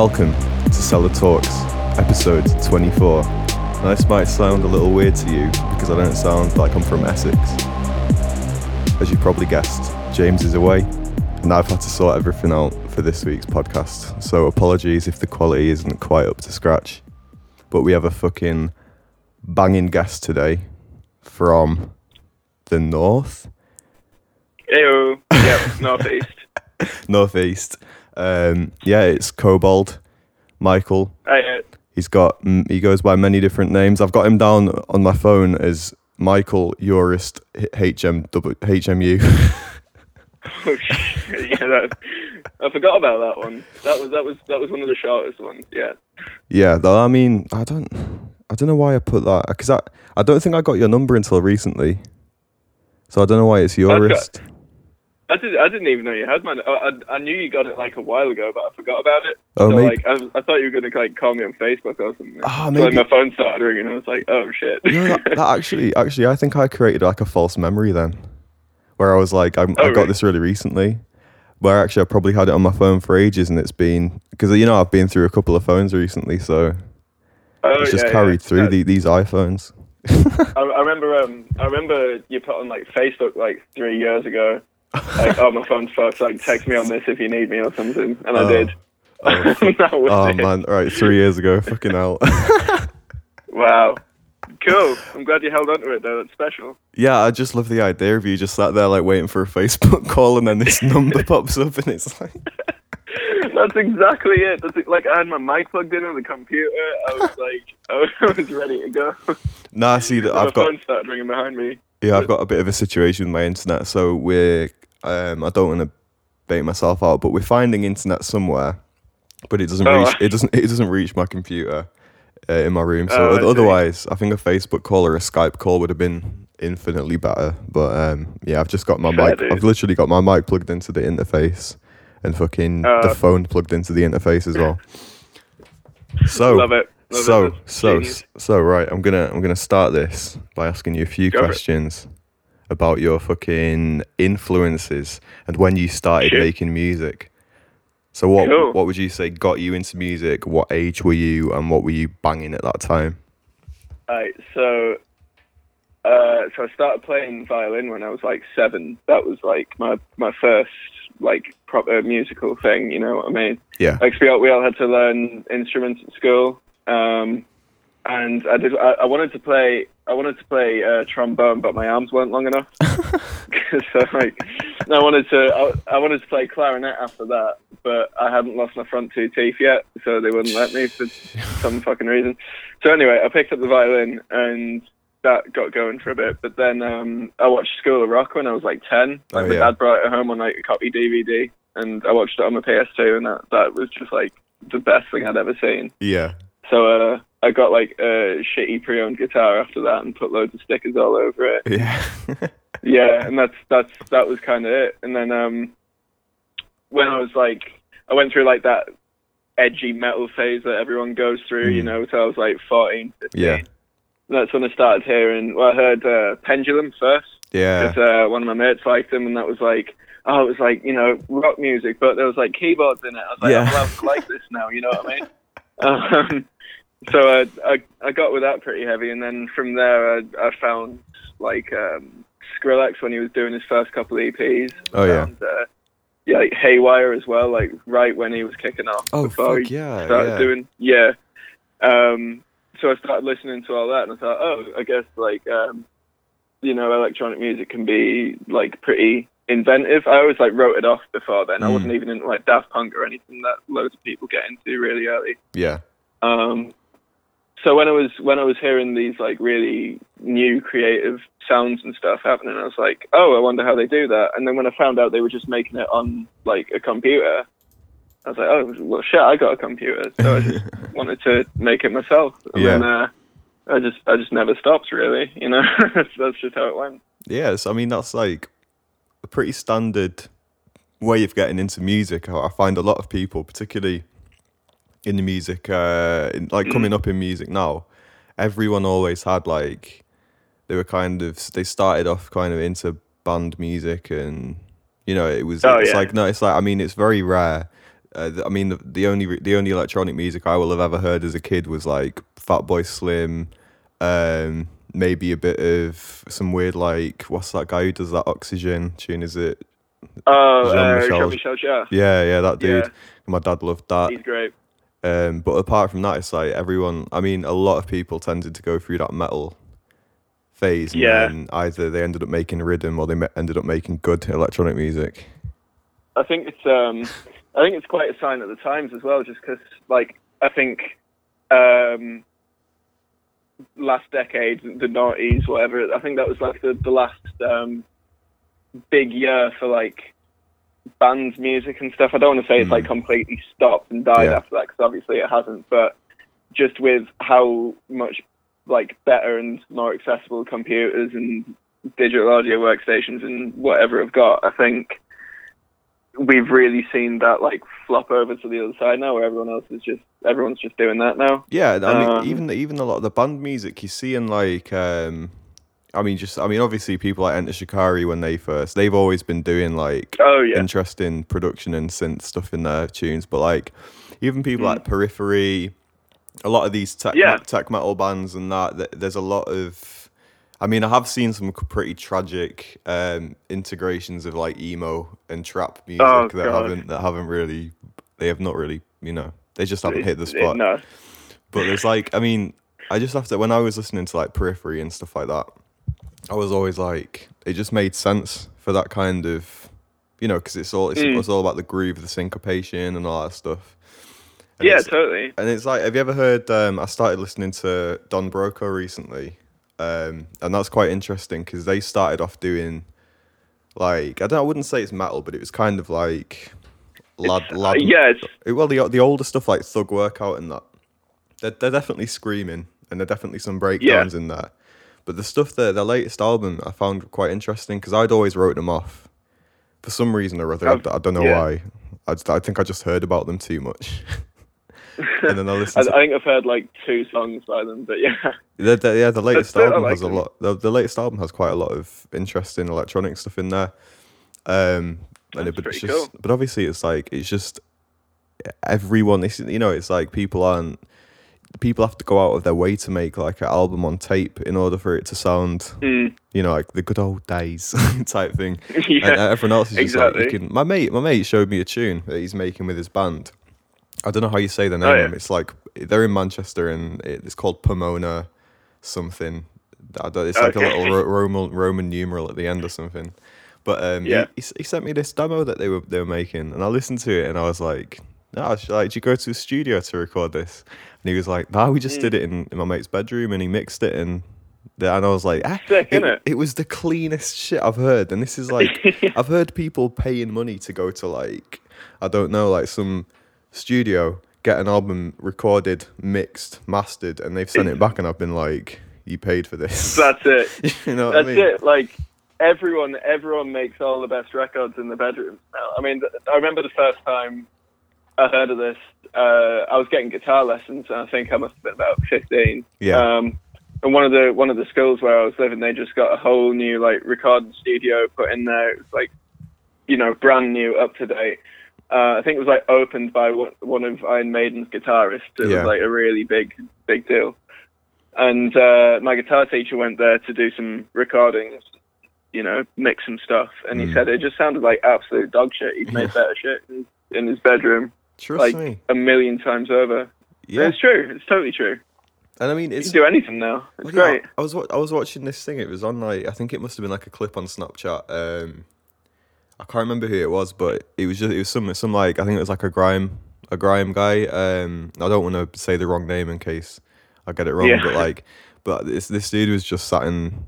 Welcome to Cellar Talks, episode 24. Now, this might sound a little weird to you because I don't sound like I'm from Essex. As you probably guessed, James is away, and I've had to sort everything out for this week's podcast. So, apologies if the quality isn't quite up to scratch. But we have a fucking banging guest today from the north, Ew. Yep, northeast. northeast. Um, yeah, it's Kobold, Michael. Uh, He's got he goes by many different names. I've got him down on my phone as Michael Urist HM HMU. oh, shit, yeah, that, I forgot about that one. That was that was that was one of the shortest ones. Yeah. yeah, though I mean I don't I don't know why I put that because I I don't think I got your number until recently, so I don't know why it's Urist. I did. I didn't even know you had mine. I, I, I knew you got it like a while ago, but I forgot about it. Oh, so, maybe- like, I, I thought you were gonna like call me on Facebook or something. Ah, So, maybe- like, my phone started ringing, I was like, "Oh shit!" That, that actually actually I think I created like a false memory then, where I was like I'm, Oh, I got really? this really recently, where actually I probably had it on my phone for ages and it's been because you know I've been through a couple of phones recently, so oh, it's just yeah, carried yeah. through the, these iPhones. I, I remember. Um, I remember you put on like Facebook like three years ago. Like, oh, my phone's fucked. Like, text me on this if you need me or something, and I Oh. did. Oh, Oh it. man, right, three years ago, fucking hell. Wow. Cool. I'm glad you held on to it though. That's special. yeah, I just love the idea of you just sat there like waiting for a Facebook call and then this number pops up and it's like, That's exactly it. That's it. like I had my mic plugged in on the computer. I was like, I was ready to go. nah, see that I've got phone started ringing behind me. Yeah, I've got a bit of a situation with my internet, so we're um, I don't want to bait myself out, but we're finding internet somewhere, but it doesn't Oh. reach it doesn't it doesn't reach my computer uh, in my room. So Oh, I otherwise, I think a Facebook call or a Skype call would have been infinitely better. But um, yeah, I've just got my Fair mic. dude. I've literally got my mic plugged into the interface, and fucking the Uh. phone plugged into the interface as well. So Love it. Love so it. So genius. so right i'm gonna i'm gonna start this by asking you a few Go questions about your fucking influences and when you started Shoot. making music so what Cool. what would you say got you into music what age were you and what were you banging at that time Alright, so uh, so I started playing violin when I was like seven. That was like my my first like proper musical thing. You know what I mean? yeah Like we all, we all had to learn instruments at school, um, and I did. I, I wanted to play. I wanted to play uh, trombone, but my arms weren't long enough. so like, I wanted to. I, I wanted to play clarinet after that, but I hadn't lost my front two teeth yet, so they wouldn't let me for some fucking reason. So anyway, I picked up the violin and. That got going for a bit, but then um, I watched School of Rock when I was like ten. Oh, Like my yeah. dad brought it home on like a copy DVD, and I watched it on my PS2, and that that was just like the best thing I'd ever seen. yeah So uh, I got like a shitty pre-owned guitar after that, and put loads of stickers all over it. yeah Yeah, and that's that's that was kind of it. And then um, when I was like, I went through like that edgy metal phase that everyone goes through, you Mm. know. So I was like 14, 15. yeah And that's when I started hearing. Well, I heard uh, Pendulum first. yeah because uh, one of my mates liked them, and that was like, oh, it was like you know rock music, but there was like keyboards in it. I was like, Yeah. I'm allowed to like this now, you know what I mean? Um, so I, I I got with that pretty heavy, and then from there I, I found like um, Skrillex when he was doing his first couple EPs. Oh, yeah. and, uh, yeah, like Haywyre as well, like right when he was kicking off. oh fuck he yeah started yeah doing yeah. Um, so I started listening to all that, and I thought, oh, I guess like um, you know, electronic music can be like pretty inventive. I always like wrote it off before then. I Mm. wasn't even into like Daft Punk or anything that loads of people get into really early. yeah Um, so when I was when I was hearing these like really new creative sounds and stuff happening, I was like, oh, I wonder how they do that. And then when I found out they were just making it on like a computer, I was like, oh, well, shit, I got a computer, so I just wanted to make it myself. And Yeah. then uh, I just I just never stopped really, you know. that's, just how it went. Yes, I mean that's like a pretty standard way of getting into music. I find a lot of people, particularly in the music, uh, in, like coming up in music now, everyone always had like they were kind of they started off kind of into band music and you know it was Oh, it's yeah. like no it's like I mean it's very rare Uh, I mean, the, the only the only electronic music I will have ever heard as a kid was like Fatboy Slim, um, maybe a bit of some weird like what's that guy who does that Oxygen tune? Is it? Oh, uh. Jean-Michel Yeah, yeah, that dude. Yeah. My dad loved that. He's great. Um, but apart from that, it's like everyone. I mean, a lot of people tended to go through that metal phase, and Yeah. then either they ended up making rhythm or they me- ended up making good electronic music. I think it's um, I think it's quite a sign at the times as well, just because like I think um, last decade, the noughties, whatever. I think that was like the the last um, big year for like bands music and stuff. I don't want to say it's like completely stopped and died Yeah. after that because obviously it hasn't, but just with how much like better and more accessible computers and digital audio workstations and whatever have got, I think we've really seen that like flop over to the other side now, where everyone else is just everyone's just doing that now. Yeah, I mean, Um, even even a lot of the band music you see in like, um, I mean, just I mean, obviously people like Enter Shikari when they first, they've always been doing like Oh yeah, interesting production and synth stuff in their tunes, but like even people like Periphery, a lot of these tech. Yeah. tech metal bands and that, th- there's a lot of. I mean, I have seen some pretty tragic um, integrations of like emo and trap music Oh, that God. haven't that haven't really, they have not really, you know, they just haven't hit the It- spot. no, But there's like, I mean, I just have to, when I was listening to like Periphery and stuff like that, I was always like, it just made sense for that kind of, you know, because it's all, it's, Mm. it's all about the groove, the syncopation and all that stuff. And yeah, totally. and it's like, have you ever heard? Um, I started listening to Don Broco recently, um, and that's quite interesting because they started off doing, like, I don't, I wouldn't say it's metal, but it was kind of like, lad, Uh, lad, yeah, it's, well, the the older stuff like Thug Workout and that, they're, they're definitely screaming, and there are definitely some breakdowns in there. But the stuff that their latest album I found quite interesting because I'd always wrote them off for some reason or other. I, I don't know yeah. why. I, just, I think I just heard about them too much. and then I I, I listened to think I've heard like two songs by them, but yeah, the, the, yeah, the latest still, album like has a lot. The, the latest album has quite a lot of interesting electronic stuff in there. Um, and it, but it's just, cool. but obviously it's like it's just everyone. It's, you know, it's like people aren't. People have to go out of their way to make like an album on tape in order for it to sound, Mm, you know, like the good old days type thing. yeah, And uh, everyone else is just like, exactly. can, my mate, my mate showed me a tune that he's making with his band. I don't know how you say the name. Oh, yeah. It's like they're in Manchester and it's called Pomona something. It's like a little Roman Roman numeral at the end or something. But um, Yeah. he, he, he sent me this demo that they were they were making, and I listened to it, and I was like, "Ah, sh- like, did you go to a studio to record this?" And he was like, no, we just Mm. did it in, in my mate's bedroom, and he mixed it." And the, and I was like, ah, Sick, it, it was the cleanest shit I've heard, and this is like I've heard people paying money to go to like I don't know like some studio get an album recorded, mixed, mastered, and they've sent it back, and I've been like, "You paid for this." That's it. you know That's I mean? it. Like everyone, everyone makes all the best records in the bedroom now. I mean, I remember the first time I heard of this. Uh, I was getting guitar lessons, and I think I must have been about fifteen. Yeah. Um, and one of the one of the schools where I was living, they just got a whole new like recording studio put in there. It was like, you know, brand new, up to date. Uh, I think it was like opened by one, one of Iron Maiden's guitarists. It Yeah. was like a really big, big deal. And uh, my guitar teacher went there to do some recordings, you know, mix some stuff. And he Mm. said it just sounded like absolute dog shit. He'd made better shit in, in his bedroom Trust like me. a million times over. Yeah, It's true. It's totally true. and I mean, You can do anything now. It's Well, yeah, great. I was I was watching this thing. It was on like I think it must have been like a clip on Snapchat. Um, I can't remember who it was, but it was just it was some some like I think it was like a grime a grime guy. Um, I don't want to say the wrong name in case I get it wrong, Yeah. but like, but this this dude was just sat in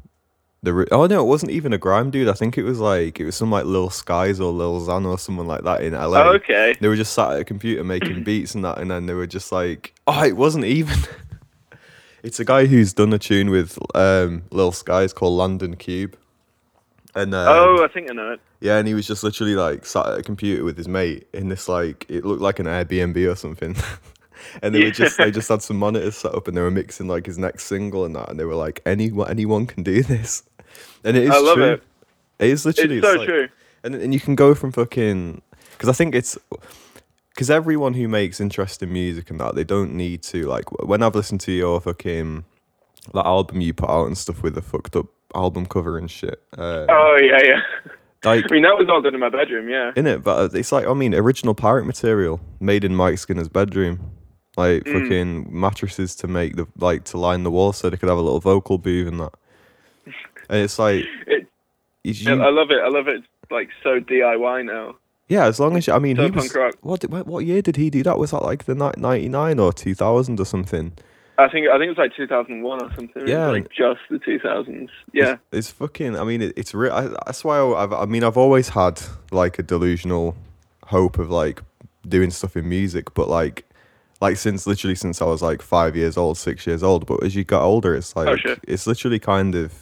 the ri- oh no, it wasn't even a grime dude. I think it was like it was some like Lil Skies or Lil Xan or someone like that in LA. Oh, okay. They were just sat at a computer making beats and that, and then they were just like, oh, it wasn't even. it's a guy who's done a tune with um, Lil Skies called London Cube. And um, oh, I think I know it. yeah, and he was just literally like sat at a computer with his mate in this like it looked like an Airbnb or something. and they were just they just had some monitors set up and they were mixing like his next single and that, and they were like, anyone anyone can do this, and it is I love true. it. It is literally It's so like- true. and and you can go from fucking because I think it's because everyone who makes interesting music and that they don't need to like when I've listened to your fucking that album you put out and stuff with the fucked up album cover and shit. Uh, Oh yeah, yeah. like I mean, that was all done in my bedroom. Yeah. in it, but it's like I mean original pirate material made in Mike Skinner's bedroom. Like Mm. fucking mattresses to make the like to line the wall so they could have a little vocal booth and that. And it's like It, you- I love it. I love it. It's like so DIY now. yeah, as long as you, I mean So he was what did, what year did he do that? Was that like the ninety nine or two thousand or something? I think I think it was like 2001 or something. Yeah. like just the 2000s. Yeah. It's, it's fucking. I mean, it, it's real. That's why I, I've. I mean, I've always had like a delusional hope of like doing stuff in music, but like, like since literally since I was like five years old, six years old. But as you got older, it's like Oh, it's literally kind of.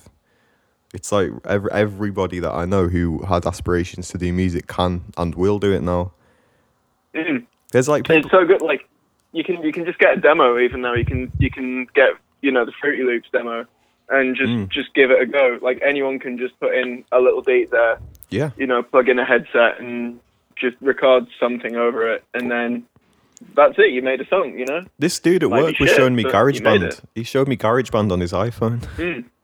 It's like every, everybody that I know who had aspirations to do music can and will do it now. Mm. There's like people, It's so good. Like you can you can just get a demo even now. You can you can get you know the Fruity Loops demo and just Mm. just give it a go. Like anyone can just put in a little beat there. yeah, You know, plug in a headset and just record something over it, and then that's it. You made a song. You know. this dude at be work was showing me GarageBand. He showed me GarageBand on his iPhone.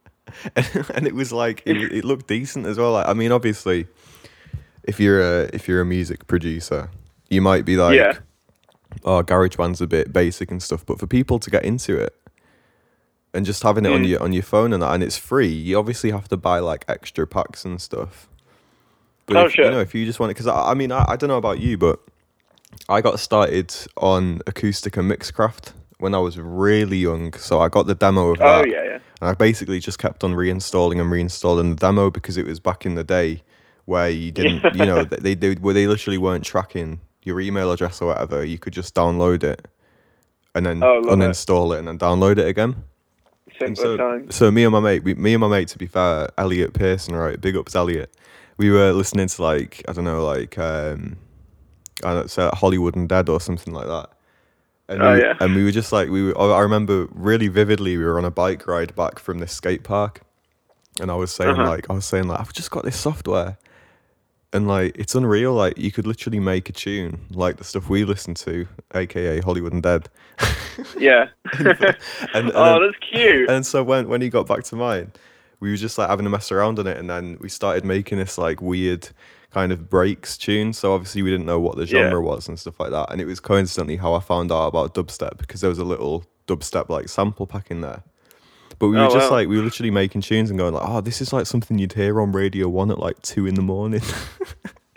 Mm. and it was like it, it looked decent as well. Like, I mean, obviously, if you're a if you're a music producer, you might be like, Yeah. "Oh, GarageBand's a bit basic and stuff." But for people to get into it and just having it on Mm. your on your phone and that, and it's free, you obviously have to buy like extra packs and stuff. But Oh, if, you know, if you just want it, because I, I mean, I, I don't know about you, but I got started on acoustic and mixcraft when I was really young. So I got the demo of Oh that. yeah, yeah. And I basically just kept on reinstalling and reinstalling the demo because it was back in the day where you didn't, you know, they they where they literally weren't tracking your email address or whatever. You could just download it and then Oh, love it. uninstall it. and then download it again. So, times. so me and my mate, we, me and my mate, to be fair, Elliot Pearson, right? Big ups, Elliot. We were listening to like I don't know, like um, I don't say Hollywood Undead or something like that. And Oh, we, yeah. and we were just like we were, I remember really vividly we were on a bike ride back from this skate park and I was saying Uh-huh. like I was saying like I've just got this software and like it's unreal like you could literally make a tune like the stuff we listen to aka Hollywood Undead Yeah. and, and oh, that's cute. and so when when he got back to mine, we were just like having a mess around on it, and then we started making this like weird kind of breaks tune. So obviously we didn't know what the Yeah. genre was and stuff like that. And it was coincidentally how I found out about dubstep because there was a little dubstep like sample pack in there. But we were Oh, just wow. like we were literally making tunes and going like, oh, this is like something you'd hear on Radio One at like two in the morning.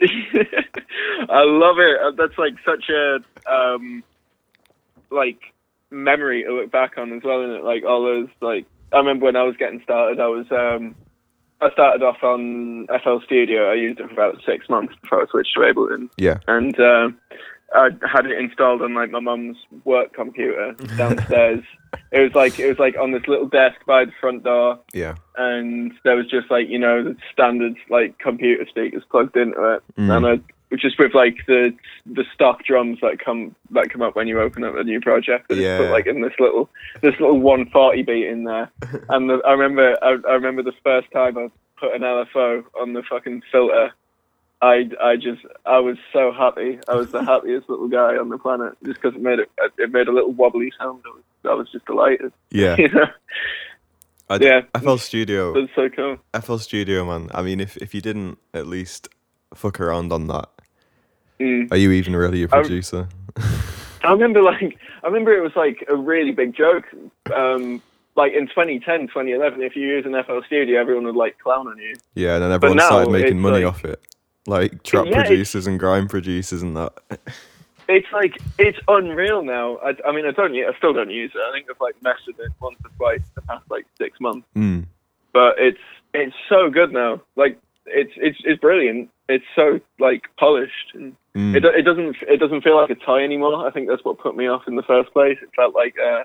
I love it. Uh, That's like such a um, like memory to look back on as well, isn't it? Like all those like I remember when I was getting started, I was um, I started off on FL Studio. I used it for about six months before I switched to Ableton, yeah, and um I had it installed on like my mum's work computer downstairs. it was like it was like on this little desk by the front door yeah, and there was just like you know the standard like computer speakers plugged into it, Mm. and I which is with like the the stock drums that come that come up when you open up a new project. Just Yeah. put like in this little this little 140 beat in there, and the, I remember I, I remember the first time I put an LFO on the fucking filter. I, I just I was so happy. I was the happiest little guy on the planet just because it made it it made a little wobbly sound. I was, I was just delighted. yeah. you know, I, Yeah. FL Studio, was so cool. FL Studio, man. I mean, if if you didn't at least fuck around on that, Mm. are you even really a producer? I remember like I remember it was like a really big joke. Um, like in 2010, 2011, if you use an FL Studio, everyone would like clown on you. Yeah, and then everyone now started making money like- off it. Like trap Yeah, producers and grime producers and that. It's like it's unreal now. I, I mean, I don't. I still don't use it. I think I've like messed with it once or twice the past like six months. Mm. But it's it's so good now. Like it's it's it's brilliant. It's so like polished. And Mm. It it doesn't it doesn't feel like a toy anymore. I think that's what put me off in the first place. It felt like uh,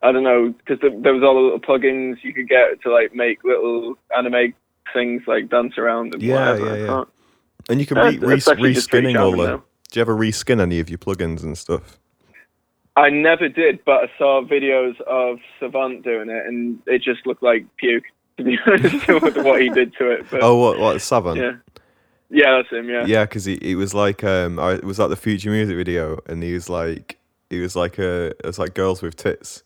I don't know because there, there was all the little plugins you could get to like make little anime things like dance around and Yeah, whatever. yeah, yeah. and you can re- re- it's actually just pretty reskinning all the. Do you ever reskin any of your plugins and stuff? I never did, but I saw videos of Savant doing it, and it just looked like puke. To be honest, with what he did to it, but Oh, what what Savant? yeah, Yeah, that's him. Yeah. Yeah, because he, he was like um, I, it was like the Future music video, and he was like he was like a it's like girls with tits.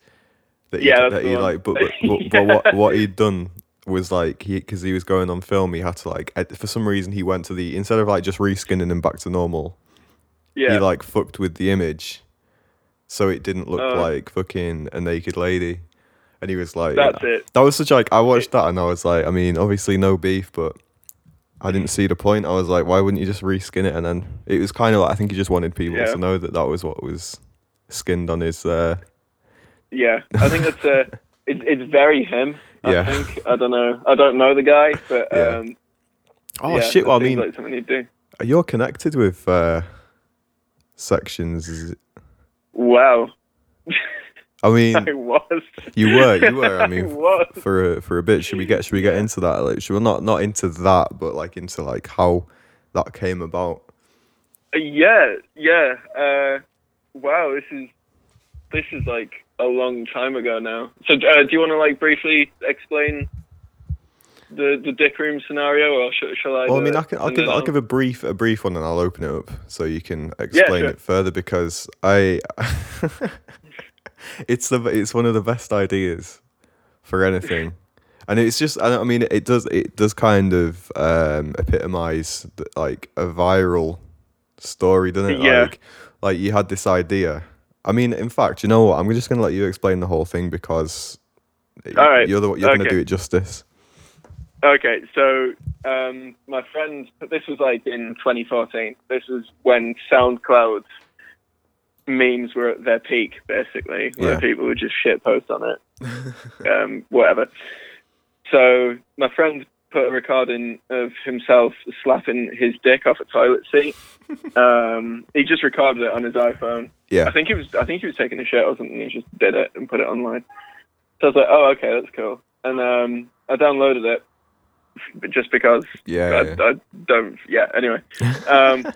That he, Yeah, that he one. like, but but, but, but what what he'd done was like he because he was going on film, he had to like for some reason he went to the instead of like just reskinning him back to normal, Yeah. he like fucked with the image, so it didn't look Oh. like fucking a naked lady, and he was like, That's it. that was such like I watched that and I was like, I mean, obviously no beef, but I didn't see the point. I was like, why wouldn't you just reskin it? And then it was kind of like I think he just wanted people Yeah. to know that that was what was skinned on his. Uh, Yeah, I think it's uh, it's it's very him. I Yeah. think I don't know. I don't know the guy, but Yeah. um, oh yeah, shit! it Well, I mean, like something he'd do. you're connected with uh, sections. is it- Wow, I mean, I was. you were, you were. I I mean, was. for a, for a bit. Should we get should we get into that? Like, should we not not into that, but like into like how that came about? Yeah, yeah. Uh, wow, this is this is like a long time ago now. So, uh, do you want to like briefly explain the the dick room scenario, or shall, shall I? Well, I mean. I can, I'll give I'll give a brief a brief one, and I'll open it up so you can explain sure. it further because I, it's the it's one of the best ideas for anything, and it's just I mean it does it does kind of um, epitomize the, like a viral story, doesn't it? Yeah. Like like you had this idea. I mean, in fact, you know what? I'm just gonna let you explain the whole thing because All right. you're the you're gonna do it justice. Okay, so um, my friend, this was like in 2014. This was when SoundCloud memes were at their peak, basically, where Yeah. people would just shit post on it, um, whatever. So my friend put a recording of himself slapping his dick off a toilet seat. um, he just recorded it on his iPhone. Yeah. I think he was I think he was taking a shit or something. He just did it and put it online. So I was like, oh, okay, that's cool. And um, I downloaded it, just because Yeah. I, yeah. I don't. Yeah. Anyway, um,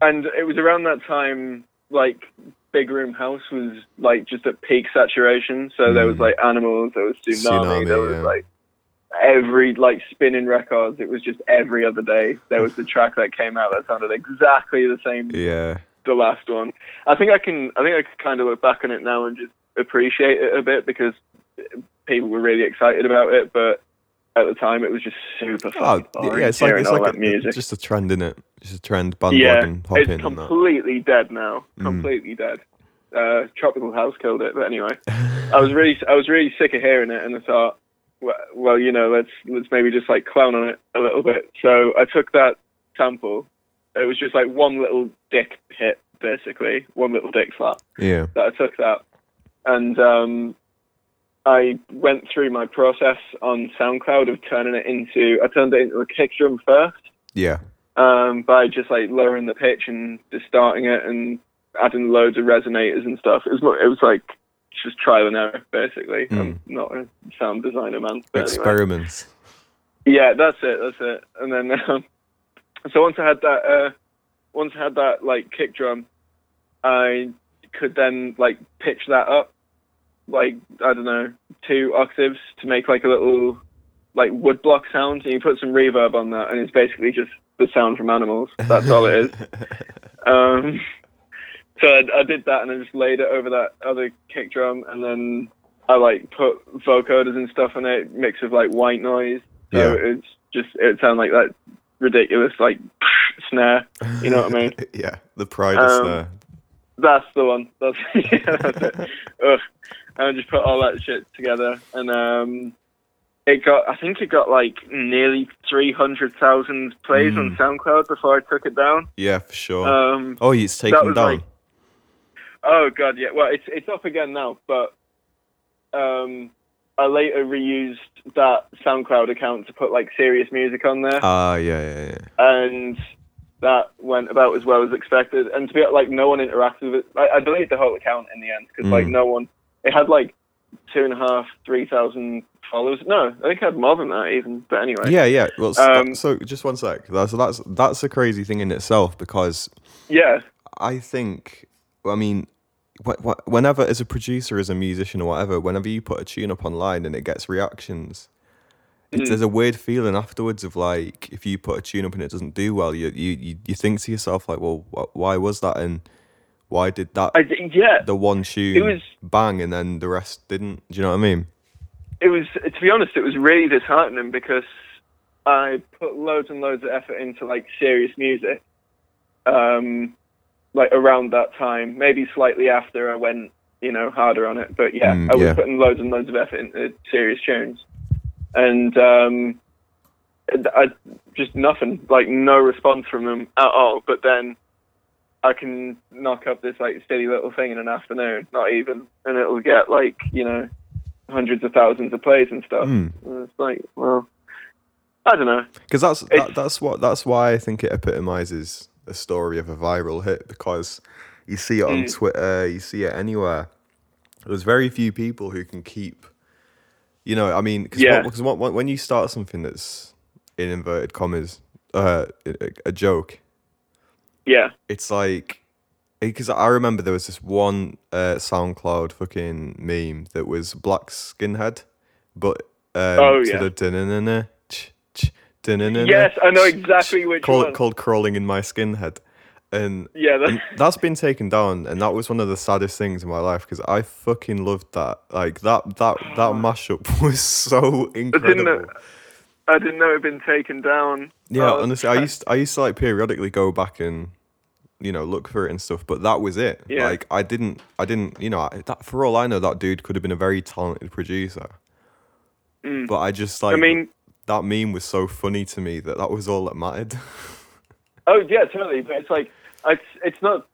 and it was around that time, like Big Room House was like just at peak saturation. So there was Mm. like animals, there was tsunami, Tsunami, there was yeah. like every like Spinnin' Records. It was just every other day there was the track that came out that sounded exactly the same yeah. the last one. I think I can. I think I can kind of look back on it now and just appreciate it a bit because people were really excited about it, but at the time it was just super Oh, fun. boring yeah, it's like it's like a, music. just a trend, is it? Just a trend yeah, bandwagon hop it's in and that. completely dead now. Mm. Completely dead. Uh, Tropical House killed it, but anyway, I was really, I was really sick of hearing it, and I thought, well, well, you know, let's let's maybe just like clown on it a little bit. So I took that sample. It was just like one little dick hit, basically, one little dick slap. Yeah. that I took that, and um, I went through my process on SoundCloud of turning it into. I turned it into a kick drum first Yeah. um, by just like lowering the pitch and distorting it and adding loads of resonators and stuff. It was it was like just trial and error basically. I'm not a sound designer man. But anyway. Experiments. Yeah, that's it. That's it. And then, um, so once I had that, uh, once I had that like kick drum, I could then like pitch that up, like I don't know, two octaves to make like a little like woodblock sound, and you put some reverb on that, and it's basically just the sound from animals. That's all it is. Um, so I, I did that, and I just laid it over that other kick drum, and then I like put vocoders and stuff on it, mix with like white noise. So Yeah. it's just it sounded like that ridiculous like snare. You know what I mean? yeah. The pride Um, there. That's the one. That's, yeah, that's it. Ugh. And I just put all that shit together, and um, it got. I think it got like nearly three hundred thousand plays on Mm. SoundCloud before I took it down. Yeah, for sure. Um, oh, it's taken down. like- Oh god, yeah. Well, it's it's up again now, but um, I later reused that SoundCloud account to put like serious music on there, Ah, yeah, yeah, yeah. and that went about as well as expected. And to be like, no one interacted with it. I, I deleted the whole account in the end because like Mm. no one. It had like two and a half, three thousand followers. No, I think it had more than that even. But anyway, Yeah, yeah. Well, Um, so just one sec. That's that's that's a crazy thing in itself because yeah, I think, I mean, wh- wh- whenever as a producer, as a musician or whatever, whenever you put a tune up online and it gets reactions, it's, there's a weird feeling afterwards of like if you put a tune up and it doesn't do well, you you you, you think to yourself like, well, wh- why was that and why did that I yeah. the one tune it was- bang and then the rest didn't? Do you know what I mean? it was to be honest, it was really disheartening because I put loads and loads of effort into like serious music. Um, like around that time, maybe slightly after I went, you know, harder on it. But yeah, Mm, I was yeah. putting loads and loads of effort into serious tunes, and um, I just nothing, like no response from them at all. But then I can knock up this like silly little thing in an afternoon, not even, and it'll get like you know hundreds of thousands of plays and stuff. Mm. And it's like, well, I don't know. Because that's that, that's what that's why I think it epitomizes a story of a viral hit because you see it on Mm. Twitter, you see it anywhere. There's very few people who can keep, you know, I mean, because Yeah. when you start something that's in inverted commas uh, a joke, Yeah, it's like because I remember there was this one uh, SoundCloud fucking meme that was black skinhead, but um, Oh, to yeah. the ch- ch- Yes, I know exactly ch- which called, one. called crawling in my skinhead, and, yeah, that, and that's been taken down, and that was one of the saddest things in my life because I fucking loved that. Like that that that mashup was so incredible. know- I didn't know it had been taken down. Yeah, Oh, honestly, I used I used to like periodically go back and you know look for it and stuff, but that was it. Yeah. Like I didn't I didn't you know I, that for all I know that dude could have been a very talented producer. Mm. But I just like I mean, that meme was so funny to me that that was all that mattered. oh yeah, totally. But it's like, it's it's not,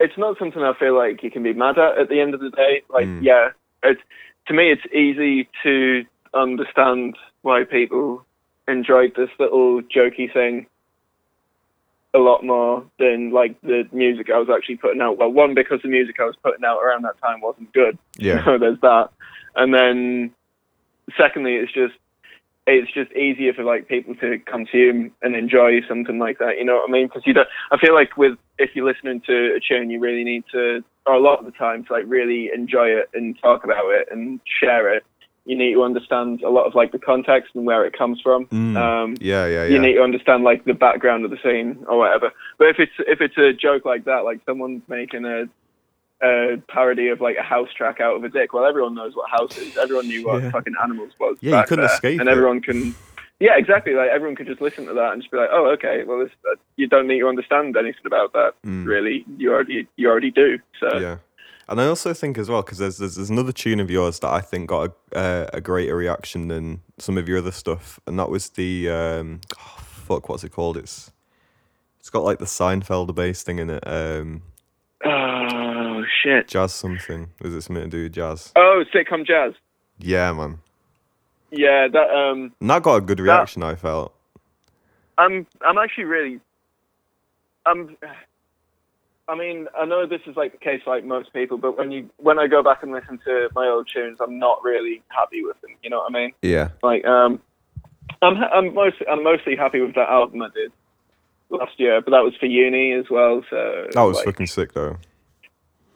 it's not something I feel like you can be mad at. At the end of the day, like, Mm. yeah, it's to me, it's easy to understand why people enjoyed this little jokey thing a lot more than like the music I was actually putting out. Well, one because the music I was putting out around that time wasn't good. yeah. So there's that. And then secondly, it's just it's just easier for like people to consume and enjoy something like that. You know what I mean? Because you don't. I feel like with if you're listening to a tune, you really need to, or a lot of the time, to like really enjoy it and talk about it and share it. You need to understand a lot of like the context and where it comes from. Mm. Um, yeah, yeah, you need to understand like the background of the scene or whatever. But if it's if it's a joke like that, like someone's making a a parody of like a house track out of a dick, well, everyone knows what house is. Everyone knew what Yeah. fucking animals was. Yeah, you couldn't there. escape and it. everyone can. Yeah, exactly. Like everyone could just listen to that and just be like, "Oh, okay. Well, this, uh, you don't need to understand anything about that, Mm. really. You already, you already do." So Yeah. And I also think as well because there's, there's there's another tune of yours that I think got a uh, a greater reaction than some of your other stuff, and that was the um, oh, fuck what's it called? It's it's got like the Seinfeld bass thing in it. Um, oh shit. jazz something. Was it something to do with jazz? Oh, sitcom jazz. Yeah, man. Yeah, that um. And that got a good reaction. I felt. I'm I'm actually really I'm I mean, I know this is like the case like most people, but when you when I go back and listen to my old tunes, I'm not really happy with them. You know what I mean? Yeah. Like, um, I'm I'm mostly I'm mostly happy with that album I did last year, but that was for uni as well. So That was like, fucking sick though.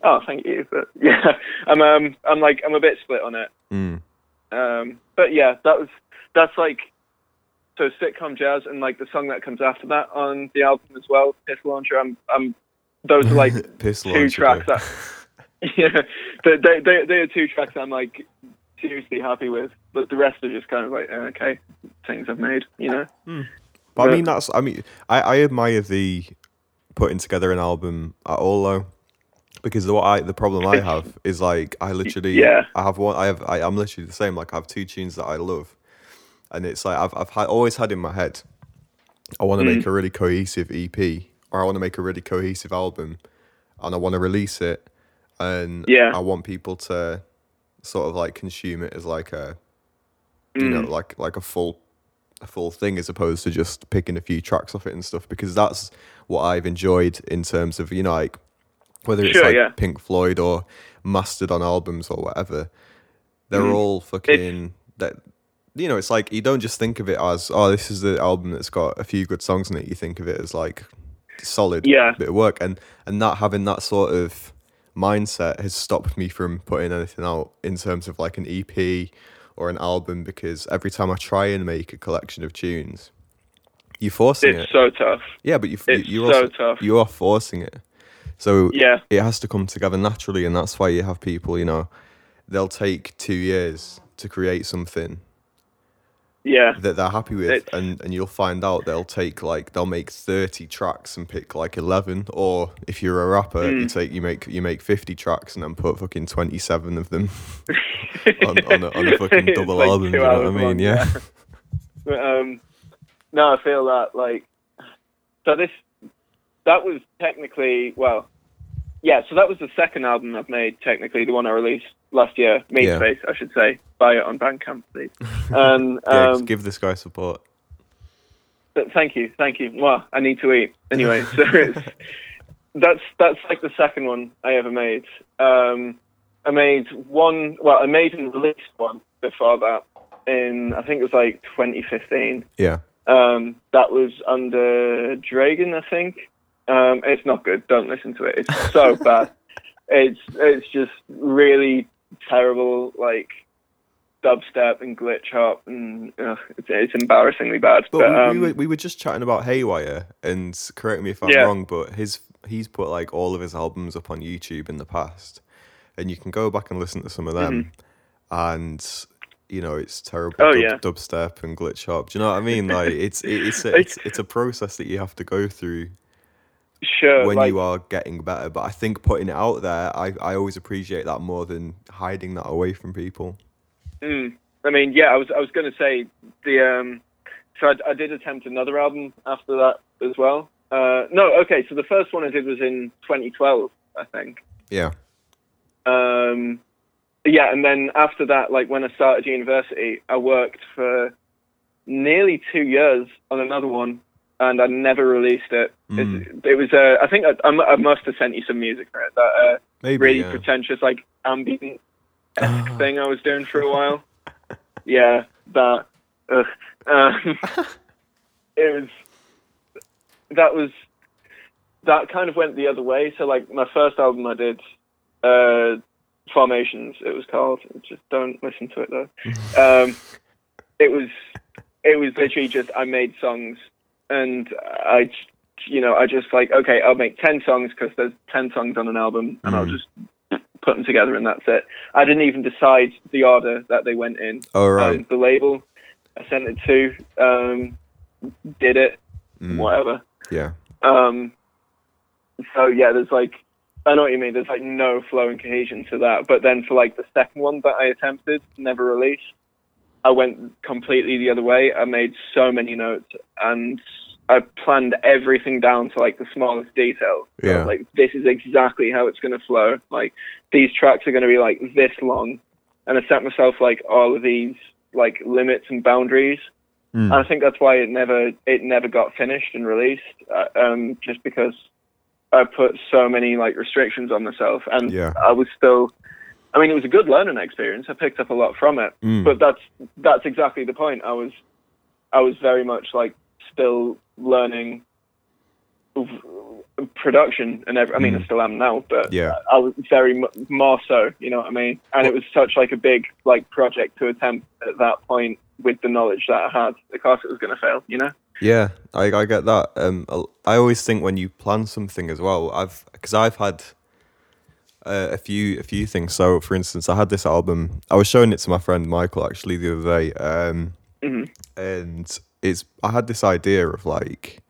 oh, thank you. But yeah, I'm um I'm like I'm a bit split on it. Mm. Um, but yeah, that was that's like so sitcom jazz and like the song that comes after that on the album as well, Piss Launcher. I'm I'm those are like Piss two tracks that yeah, they they they they are two tracks I'm like seriously happy with, but the rest are just kind of like eh, okay things I've made, you know. But I mean, that's. I mean, I, I admire the putting together an album at all though, because the what I the problem I have is like I literally Yeah. I have one I have I, I'm literally the same. Like I have two tunes that I love, and it's like I've I've had, always had in my head, I want to Mm. make a really cohesive EP or I want to make a really cohesive album, and I want to release it, and Yeah. I want people to sort of like consume it as like a you know Mm. like like a full a full thing as opposed to just picking a few tracks off it and stuff because that's what I've enjoyed in terms of you know like whether it's Sure, like yeah. Pink Floyd or Mastodon albums or whatever they're Mm. all fucking that you know it's like you don't just think of it as oh this is the album that's got a few good songs in it you think of it as like solid Yeah. bit of work and and not having that sort of mindset has stopped me from putting anything out in terms of like an EP or an album because every time I try and make a collection of tunes, you're forcing It's it. so tough. Yeah, but you, It's you're so also, tough. you are forcing it. So Yeah. it has to come together naturally, and that's why you have people. You know, they'll take two years to create something Yeah. that they're happy with, It's- and and you'll find out they'll take like they'll make thirty tracks and pick like eleven, or if you're a rapper, you Mm. take you make you make fifty tracks and then put fucking twenty seven of them on on a, on a fucking double like album. You know what I mean? long, yeah. But, um, no, I feel that like so this that was technically well, yeah. So that was the second album I've made. Technically, the one I released last year, Meat Yeah. Space, I should say. Buy it on Bandcamp, please. And yeah, um, just give this guy support. But thank you, thank you. Well, I need to eat anyway. So it's, that's that's like the second one I ever made. Um, I made one. Well, I made and released one before that in I think it was like 2015. Yeah. Um, that was under Dragon, I think. Um, it's not good. Don't listen to it. It's so bad. It's it's just really terrible. Like dubstep and glitch hop, and it's, it's embarrassingly bad. But, But, we, um, we, were, we were just chatting about Haywyre, and correct me if I'm Yeah. wrong, but his he's put like all of his albums up on YouTube in the past, and you can go back and listen to some of them, and you know it's terrible Mm-hmm. Oh, dub, yeah. dubstep and glitch hop. Do you know what I mean? Like it's it, it's a, it's it's a process that you have to go through sure. when like, you are getting better. But I think putting it out there, I I always appreciate that more than hiding that away from people. Mm. I mean, yeah, I was I was going to say the um, so I, I did attempt another album after that as well. Uh, no, okay, so the first one I did was in 2012, I think. Yeah. Um, yeah, and then after that, like when I started university, I worked for nearly two years on another one, and I never released it. Mm. It, it was, uh, I think I, I I must have sent you some music for it. That uh, Maybe. really yeah. pretentious, like ambient Ah. thing I was doing for a while. yeah, that. Ugh. Um, it was. That was. That kind of went the other way. So, like, my first album I did, uh, Formations, it was called. Just don't listen to it though. Um, it was. It was literally just I made songs, and I, you know, I just like okay, I'll make ten songs because there's ten songs on an album, and I'll Mm. just put them together, and that's it. I didn't even decide the order that they went in. Oh right. Um, the label I sent it to um, did it, Mm. whatever. Yeah. Um, so yeah, there's like I know what you mean. There's like no flow and cohesion to that. But then for like the second one that I attempted, never released, I went completely the other way. I made so many notes and I planned everything down to like the smallest detail. So, Yeah. like this is exactly how it's going to flow. Like these tracks are going to be like this long, and I set myself like all of these like limits and boundaries. Mm. And I think that's why it never it never got finished and released, uh, um, just because I put so many like restrictions on myself, and Yeah. I was still. I mean, it was a good learning experience. I picked up a lot from it, Mm. but that's that's exactly the point. I was I was very much like still learning production and every, I mean, I Mm. still am now, but Yeah. I was very more so. You know what I mean? And it was such like a big like project to attempt at that point with the knowledge that I had. Of course, it was going to fail. You know? Yeah, I I get that. Um, I'll- always think when you plan something as well, I've because I've had uh, a few a few things. So, for instance, I had this album. I was showing it to my friend Michael actually the other day, um, hmm and it's I had this idea of like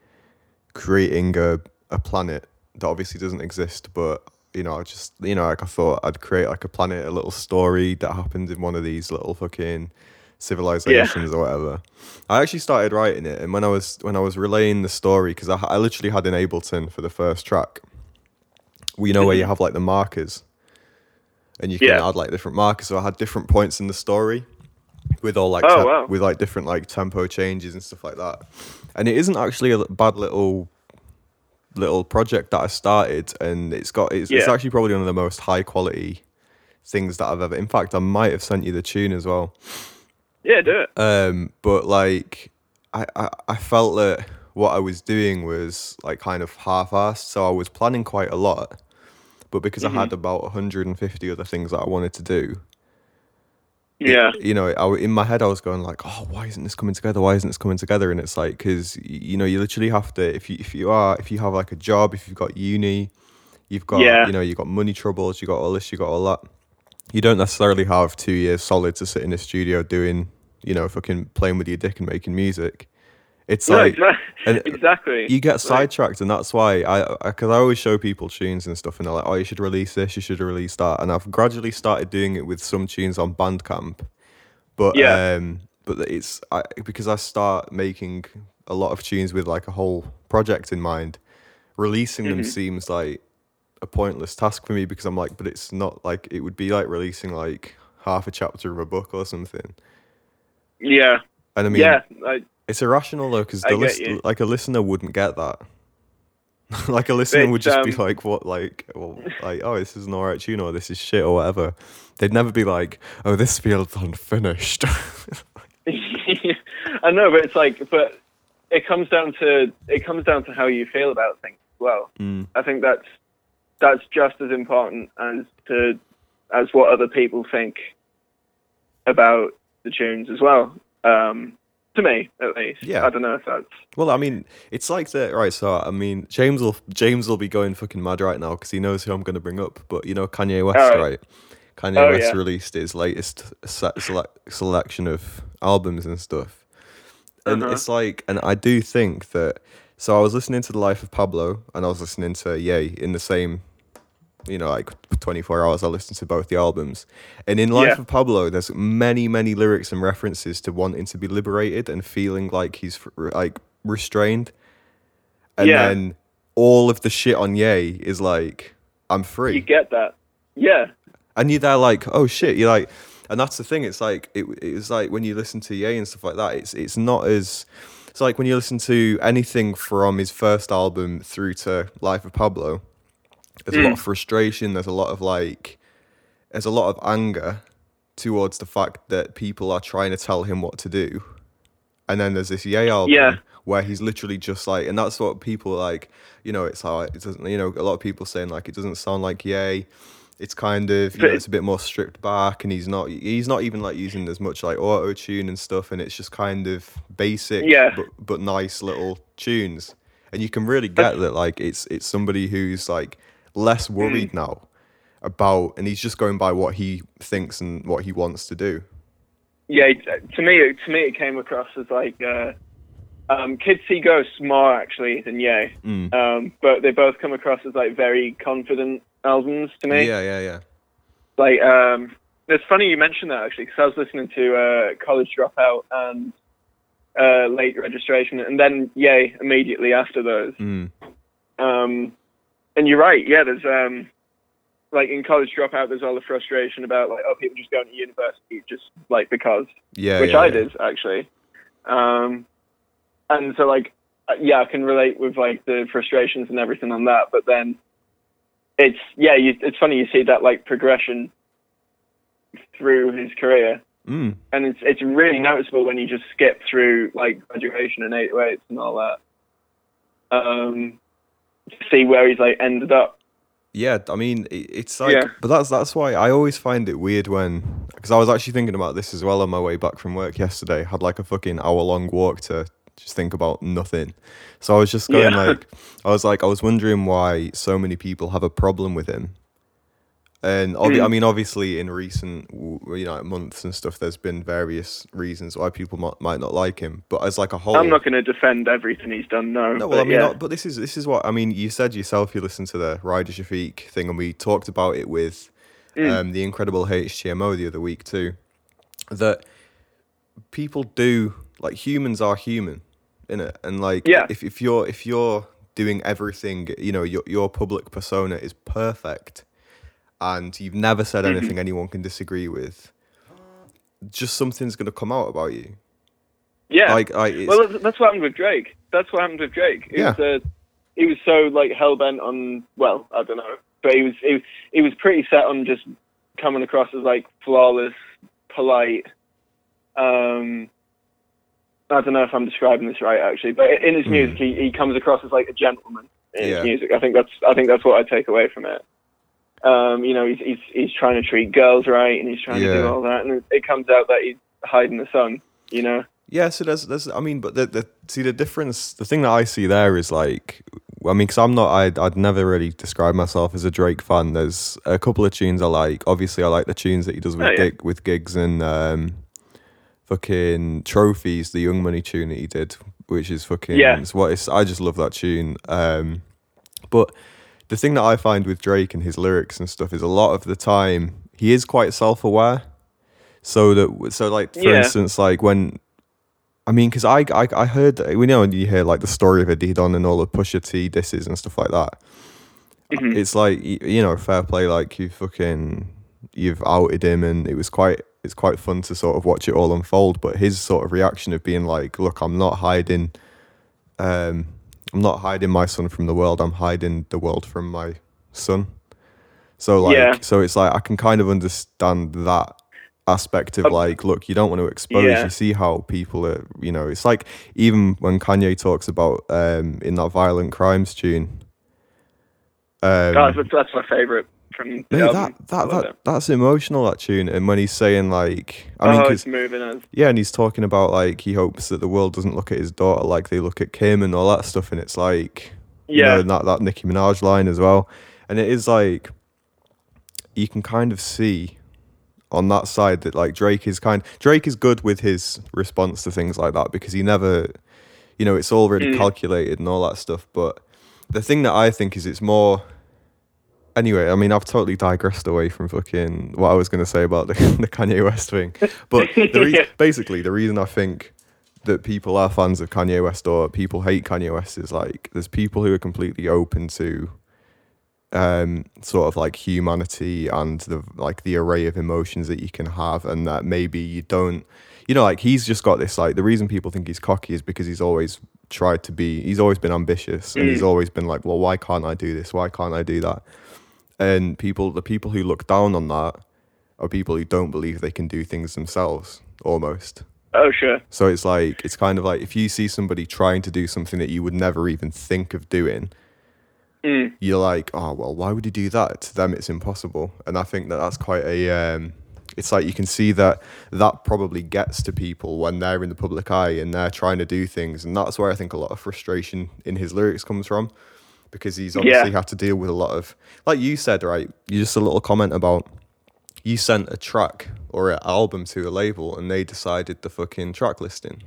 creating a a planet that obviously doesn't exist, but you know, I just you know, like I thought I'd create like a planet, a little story that happened in one of these little fucking civilizations or whatever. I actually started writing it, and when I was when I was relaying the story, because I, I literally had in Ableton for the first track. We know where you mm-hmm. have like the markers, and you can Yeah. add like different markers. So I had different points in the story with all like Oh, wow. with like different like tempo changes and stuff like that. And it isn't actually a bad little little project that I started, and it's got it's, it's actually probably one of the most high quality things that I've ever. In fact, I might have sent you the tune as well. Yeah, do it. Um, but like, I, I, I felt that what I was doing was like kind of half-assed. So I was planning quite a lot, but because I had about 150 other things that I wanted to do, Yeah. you know, I, in my head I was going like, oh, why isn't this coming together? Why isn't this coming together? And it's like, because you know, you literally have to if you if you are if you have like a job, if you've got uni, you've got Yeah. you know, you've got money troubles, you got all this, you got all that. You don't necessarily have two years solid to sit in a studio doing, you know, fucking playing with your dick and making music. It's No, like exactly. you get sidetracked, and that's why I, because I, always show people tunes and stuff, and they're like, "Oh, you should release this, you should release that," and I've gradually started doing it with some tunes on Bandcamp, but Yeah. um, but it's I, because I start making a lot of tunes with like a whole project in mind. Releasing them Mhm. seems like a pointless task for me because I'm like, but it's not like it would be like releasing like half a chapter of a book or something. Yeah. And I mean, yeah. I, it's irrational though, because the list, like a listener wouldn't get that. like a listener would It's, just be um, like, "What? Like, well, like, oh, this is an alright tune, or this is shit, or whatever." They'd never be like, "Oh, this feels unfinished." I know, but it's like, but it comes down to it comes down to how you feel about things as well. mm, I think that's that's just as important as to as what other people think about the tunes as well. Um, to me, at least. Yeah. I don't know if that's well, I mean, it's like the right. So, I mean, James will James will be going fucking mad right now because he knows who I'm going to bring up. But you know, Kanye West, Alright. right? Kanye Oh, West yeah. released his latest se- select- selection of albums and stuff. And Uh-huh. it's like, and I do think that. So I was listening to the Life of Pablo, and I was listening to Ye in the same, you know, like 24 hours. I listened to both the albums, and in Life Yeah. of Pablo, there's many, many lyrics and references to wanting to be liberated and feeling like he's like restrained, and Yeah. then all of the shit on Ye is like, I'm free you get that. Yeah. and you're there like, oh shit, you're like, and that's the thing. It's like it, it was like when you listen to Ye and stuff like that. It's it's not as it's like when you listen to anything from his first album through to Life of Pablo. There's a lot of frustration. There's a lot of like, there's a lot of anger towards the fact that people are trying to tell him what to do, and then there's this Ye album Yeah. where he's literally just like, and that's what people like. You know, it's how it doesn't. You know, a lot of people saying like it doesn't sound like Ye. It's kind of you know, it's a bit more stripped back, and he's not he's not even like using as much like auto tune and stuff, and it's just kind of basic, Yeah. but but nice little tunes, and you can really get that like it's it's somebody who's like less Mm. worried now about, and he's just going by what he thinks and what he wants to do. yeah, to me, to me, it came across as like uh, um, Kids See Ghosts more actually than Ye, Mm. um, but they both come across as like very confident albums to me. Yeah, yeah, yeah. Like, um, it's funny you mentioned that actually, because I was listening to uh, College Dropout and uh, Late Registration, and then Ye immediately after those. Mm. Um, and you're right, yeah. There's um, like in College Dropout, there's all the frustration about like, oh, people just going to university just like because Yeah, which yeah, I yeah. did actually. Um, and so like, uh, yeah, I can relate with like the frustrations and everything on that. But then it's yeah, you, it's funny you see that like progression through his career, Mm. and it's it's really noticeable when you just skip through like graduation and 808s and all that. Um, see where he's like ended up. Yeah, I mean, it's like, Yeah. but that's that's why I always find it weird when, because I was actually thinking about this as well on my way back from work yesterday. Had like a fucking hour long walk to just think about nothing. So I was just going Yeah. like, I was like, I was wondering why so many people have a problem with him. And Mm. I mean, obviously, in recent you know months and stuff, there's been various reasons why people might, might not like him. But as like a whole, I'm not going to defend everything he's done. No, no, but well, I mean, yeah. not, but this is this is what I mean. You said yourself you listened to the Ryder Shafiq thing, and we talked about it with Mm. um, the incredible HTMO the other week too. That people do like humans are human, in it, And like, Yeah. if if you're if you're doing everything, you know, your your public persona is perfect, and you've never said Mm-hmm. anything anyone can disagree with. Just something's gonna come out about you. yeah. Like, I, Well, that's, that's what happened with Drake. That's what happened with Drake. He Yeah. was, uh, he was so like hell bent on. Well, I don't know, but he was he, he was pretty set on just coming across as like flawless, polite. Um, I don't know if I'm describing this right actually, but in his Mm. music, he, he comes across as like a gentleman in Yeah. his music. I think that's I think that's what I take away from it. Um, you know, he's he's he's trying to treat girls right, and he's trying to do all that, and it, it comes out that he's hiding the son. You know. Yeah, so there's, there's, I mean, but the, the, see the difference, the thing that I see there is like, I mean, because I'm not, I'd, I'd never really describe myself as a Drake fan. There's a couple of tunes I like. Obviously, I like the tunes that he does with Oh, yeah. gig, with Giggs and um, fucking trophies. The Young Money tune that he did, which is fucking, Yeah. it's what it's, I just love that tune. Um, but the thing that I find with Drake and his lyrics and stuff is a lot of the time he is quite self-aware. So that so like for Yeah. instance like when I mean because I, I I heard we know you hear like the story of Adidon and all the Pusha T disses and stuff like that. Mhm. It's like you know fair play like you fucking you've outed him and it was quite it's quite fun to sort of watch it all unfold. But his sort of reaction of being like, look, I'm not hiding, um, I'm not hiding my son from the world. I'm hiding the world from my son. So like, Yeah. so it's like I can kind of understand that aspect of like, look, you don't want to expose. Yeah. You see how people are, you know. It's like even when Kanye talks about um in that violent crimes tune. Um, Oh, that's, that's my favorite from the Mate, that that, that that's emotional that tune, and when he's saying like, I mean, oh, 'cause- it's moving as yeah, and he's talking about like he hopes that the world doesn't look at his daughter like they look at Kim and all that stuff, and it's like, you yeah, know, that that Nicki Minaj line as well, and it is like, you can kind of see on that side that like Drake is kind Drake is good with his response to things like that because he never, you know, it's already Mm. calculated and all that stuff, but the thing that I think is it's more anyway, I mean, I've totally digressed away from fucking what I was going to say about the, the Kanye West thing. But the re- basically, the reason I think that people are fans of Kanye West or people hate Kanye West is like there's people who are completely open to um sort of like humanity and the like the array of emotions that you can have and that maybe you don't you know like he's just got this like the reason people think he's cocky is because he's always tried to be he's always been ambitious and he's Mm. always been like well why can't i do this why can't i do that and people the people who look down on that are people who don't believe they can do things themselves almost oh sure, so it's like it's kind of like if you see somebody trying to do something that you would never even think of doing mm. you're like, oh well, why would you do that? To them, it's impossible, and I think that that's quite a. Um, it's like you can see that that probably gets to people when they're in the public eye and they're trying to do things, and that's where I think a lot of frustration in his lyrics comes from, because he's obviously Yeah. had to deal with a lot of, like you said, right? You just a little comment about you sent a track or an album to a label and they decided the fucking track listing.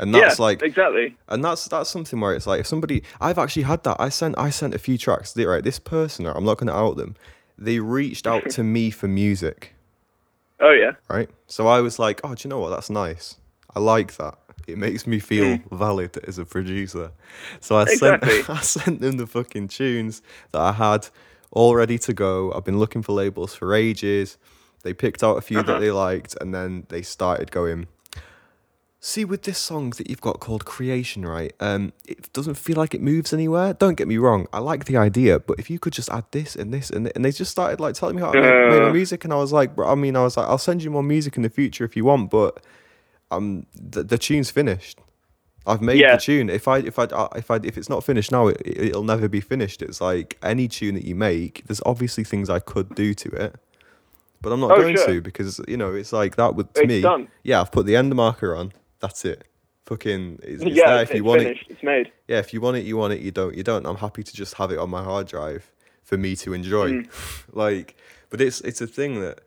And that's yeah, like exactly. and that's that's something where it's like if somebody I've actually had that. I sent I sent a few tracks. Right, this person, I'm not gonna out them. They reached out to me for music, Oh yeah, right? So I was like, oh, do you know what? That's nice. I like that. It makes me feel valid as a producer. So I Exactly. sent I sent them the fucking tunes that I had all ready to go. I've been looking for labels for ages. They picked out a few that Uh-huh. they liked, and then they started going. See, with this song that you've got called Creation, right? Um, it doesn't feel like it moves anywhere. Don't get me wrong, I like the idea, but if you could just add this and this and th- and they just started like telling me how to make, make Uh. music, and I was like, bro, I mean, I was like, I'll send you more music in the future if you want, but um, the, the tune's finished. I've made Yeah. the tune. If I if I uh, if I if it's not finished now, it, it'll never be finished. It's like any tune that you make. There's obviously things I could do to it, but I'm not Oh, going sure. to because you know it's like that with to It's me. done. Yeah, I've put the end marker on. That's it. Fucking, it's, it's yeah, there it's, if you want finished. it. It's made. Yeah, if you want it, you want it. You don't, you don't. I'm happy to just have it on my hard drive for me to enjoy. Mm. like, but it's it's a thing that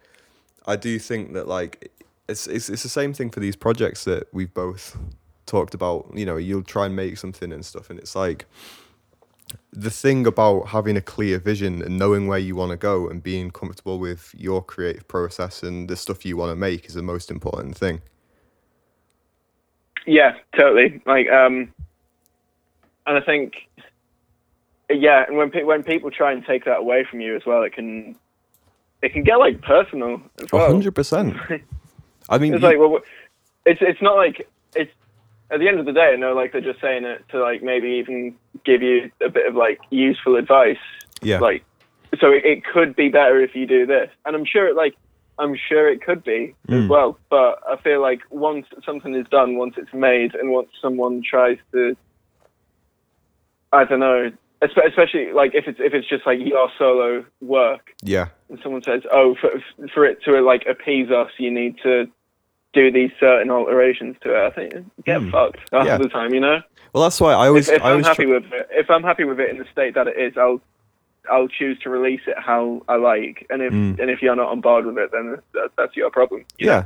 I do think that like it's it's it's the same thing for these projects that we've both talked about. You know, you'll try and make something and stuff, and it's like the thing about having a clear vision and knowing where you want to go and being comfortable with your creative process and the stuff you want to make is the most important thing. Yeah, totally. Like, um, and I think, yeah, and when pe- when people try and take that away from you as well, it can it can get like personal as A well. hundred percent. I mean, It's you- like, well, it's it's not like it's at the end of the day. I know, like they're just saying it to like maybe even give you a bit of like useful advice. yeah, Like, so it, it could be better if you do this, and I'm sure it like I'm sure it could be Mm. as well. But I feel like once something is done, once it's made, and once someone tries to, I don't know, especially like if it's if it's just like your solo work, Yeah. and someone says, "Oh, for for it to like appease us, you need to do these certain alterations to it." I think get Hmm. fucked half Yeah. of the time, you know. Well, that's why I always If, if I I'm always happy tr- with it, if I'm happy with it in the state that it is, I'll I'll choose to release it how I like. And if Mm. and if you're not on board with it, then that, that's your problem. you know? Yeah.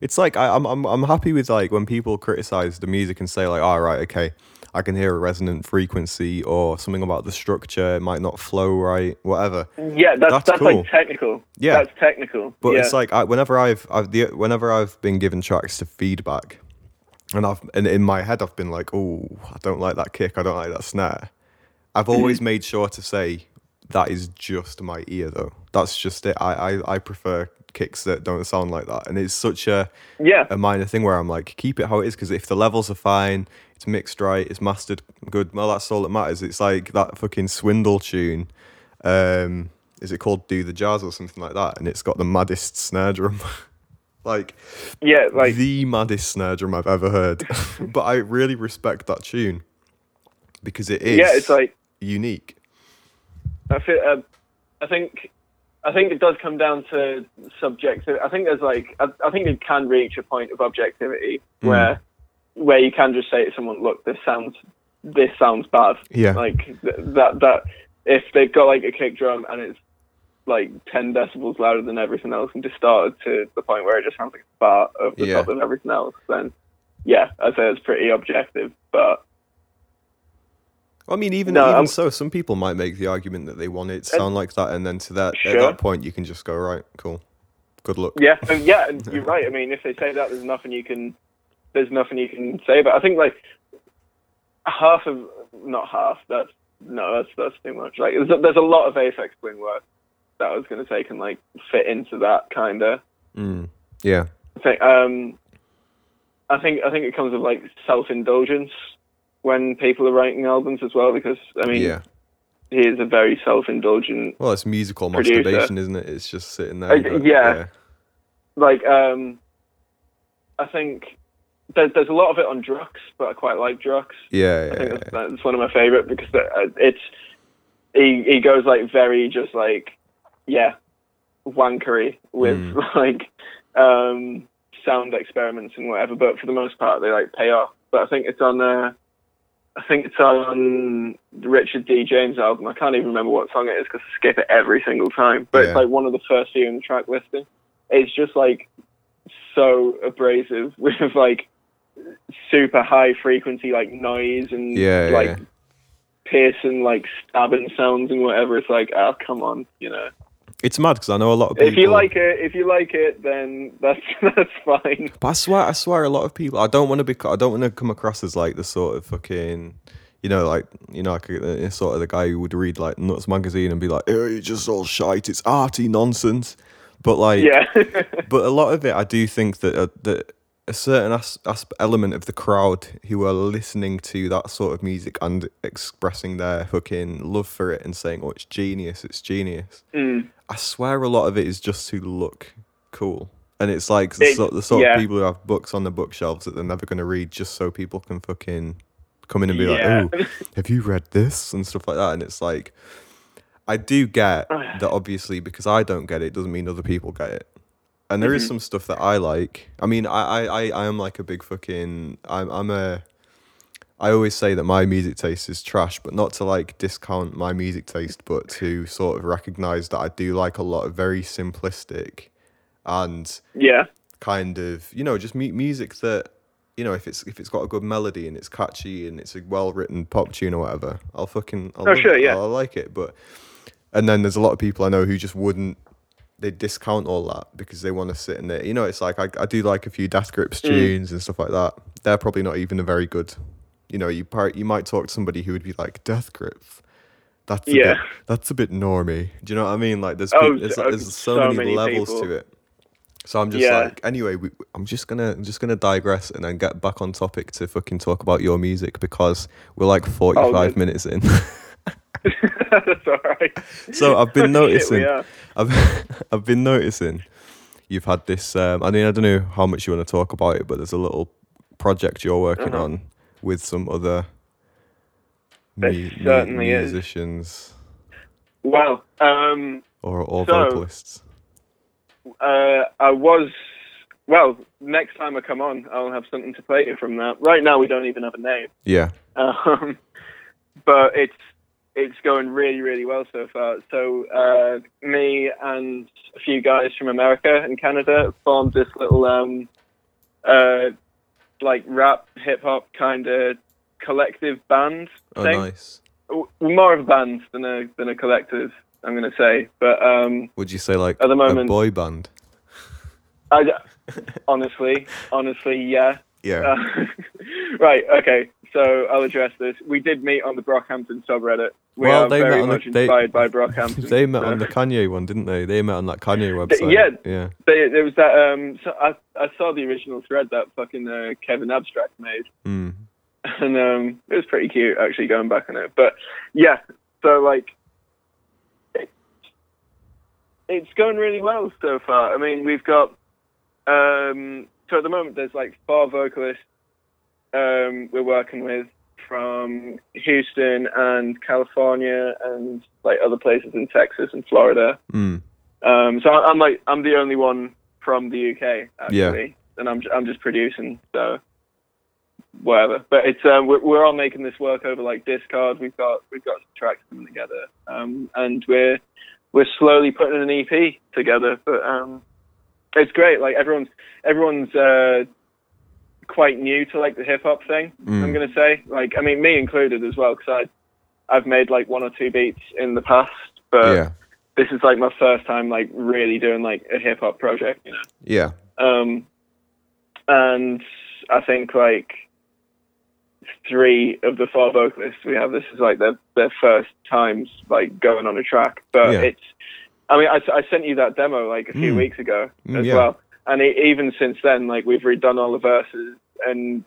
It's like I, I'm I'm I'm happy with like when people criticize the music and say like, all right, okay, I can hear a resonant frequency or something about the structure, it might not flow right, whatever. Yeah, that's That's that's, cool. like technical. Yeah. that's technical. But yeah. it's like I, whenever I've I've the, whenever I've been given tracks to feedback, and I've and in my head I've been like, oh, I don't like that kick, I don't like that snare. I've mm-hmm. always made sure to say that is just my ear though. That's just it. I I, I prefer kicks that don't sound like that, and it's such a yeah, a minor thing where I'm like, keep it how it is because if the levels are fine, it's mixed right, it's mastered good, well, that's all that matters. It's like that fucking swindle tune. Um, is it called Do the Jazz or something like that? And it's got the maddest snare drum. like, yeah, like the maddest snare drum I've ever heard. but I really respect that tune because it is yeah, it's like unique. I feel. Uh, I think. I think it does come down to subjective. I think there's like. I, I think it can reach a point of objectivity Mm. where, where you can just say to someone, "Look, this sounds, this sounds bad." Yeah. Like th- that. That if they've got like a kick drum and it's like ten decibels louder than everything else and distorted to the point where it just sounds like a fart over the Yeah. top of everything else, then yeah, I'd say it's pretty objective. But I mean, even No, even I'm- so, some people might make the argument that they want it to sound like that, and then to that at that point, you can just go right, cool, good luck. Yeah, and yeah, and you're right. I mean, if they say that, there's nothing you can, there's nothing you can say But. I think like half of, not half. That's no, that's that's too much. Like there's a, there's a lot of Aphex Twin work that I was going to take and like fit into that kind of Mm. Yeah. thing. Um, I think I think it comes with like self indulgence when people are writing albums as well, because I mean, yeah. he is a very self indulgent Well, it's musical Producer. masturbation, isn't it? It's just sitting there. But- yeah. like um I think there's there's a lot of it on Drukqs, but I quite like Drukqs. Yeah. I think yeah, that's, that's one of my favorite because uh, it's he he goes like very just like yeah wankery with Mm. like um sound experiments and whatever, but for the most part they like pay off. But I think it's on uh I think it's on the Richard D. James album. I can't even remember what song it is because I skip it every single time. But Yeah. it's like one of the first few in the track listing. It's just like so abrasive with like super high frequency like noise and Yeah, like yeah. piercing like stabbing sounds and whatever. It's like, oh come on, you know. It's mad because I know a lot of people. If you like it, if you like it, then that's that's fine. But I swear, I swear, a lot of people. I don't want to be. I don't want to come across as like the sort of fucking. You know, like you know, like uh, sort of the guy who would read like Nuts magazine and be like, "Oh, it's just all shite. It's arty nonsense." But like, Yeah. but a lot of it, I do think that uh, that a certain as- as- element of the crowd who are listening to that sort of music and expressing their fucking love for it and saying, "Oh, it's genius, it's genius." Mm. I swear, a lot of it is just to look cool, and it's like the It- sort, the sort yeah. of people who have books on the bookshelves that they're never going to read, just so people can fucking come in and be Yeah. like, "Oh, have you read this?" and stuff like that. And it's like, I do get that obviously because I don't get it doesn't mean other people get it. And there is Mm-hmm. some stuff that I like. I mean, I, I, I, I am like a big fucking. I'm, I'm a. I always say that my music taste is trash, but not to like discount my music taste, but to sort of recognize that I do like a lot of very simplistic and yeah. kind of you know just mu- music that you know if it's if it's got a good melody and it's catchy and it's a well written pop tune or whatever, I'll fucking I'll Oh, sure, it. yeah. I'll like it. But and then there's a lot of people I know who just wouldn't they discount all that because they want to sit in there. You know, it's like I, I do like a few Death Grips Mm. tunes and stuff like that. They're probably not even a very good. You know, you part, you might talk to somebody who would be like Death Grips. That's a Yeah. bit, that's a bit normy. Do you know what I mean? Like there's Oh, there's, so- there's so, so many, many levels people. to it. So I'm just Yeah. like, anyway, we, I'm just gonna I'm just gonna digress and then get back on topic to fucking talk about your music because we're like 45 good. minutes in. that's all right. so I've been noticing. I've I've been noticing, you've had this. Um, I mean, I don't know how much you want to talk about it, but there's a little project you're working Uh-huh. on with some other mu- certainly is. musicians Well, um, or or So- vocalists. uh, I was. Well, next time I come on, I'll have something to play you from that. Right now, we don't even have a name, Yeah. um, but it's it's going really, really well so far. So, uh, me and a few guys from America and Canada formed this little, um, uh, like rap, hip hop kind of collective band Oh, thing. nice. More of a band than a than a collective, I'm gonna say. But um, Would you say like At the moment a boy band? I, honestly, honestly, yeah. Yeah. Uh, right. Okay. So I'll address this. We did meet on the Brockhampton subreddit. We Well, are they met on the- they- inspired by Brockhampton. they met so- on the Kanye one, didn't they? They met on that Kanye website. yeah. Yeah. They, there was that. Um, so I I saw the original thread that fucking uh, Kevin Abstract made, Mm. and um, it was pretty cute actually going back on it. But yeah, so like, it, it's going really well so far. I mean, we've got um, so at the moment there's like four vocalists um, we're working with from Houston and California and like other places in Texas and Florida. Mm. Um, so I- I'm like I'm the only one from the UK actually, Yeah. and I'm I'm just producing so whatever. But it's um, we're, we're all making this work over like Discord. We've got we've got some tracks coming together, um, and we're we're slowly putting an EP together. But um, it's great. Like everyone's everyone's uh, quite new to like the hip hop thing. Mm. I'm gonna say like I mean me included as well because I I've made like one or two beats in the past, but yeah. this is like my first time like really doing like a hip hop project, you know. Yeah. Um, and I think like three of the four vocalists we have, this is like their their first times like going on a track. But Yeah. it's, I mean, I, I sent you that demo like a few Mm. weeks ago Mm, as yeah. well, and e even since then, like we've redone all the verses and.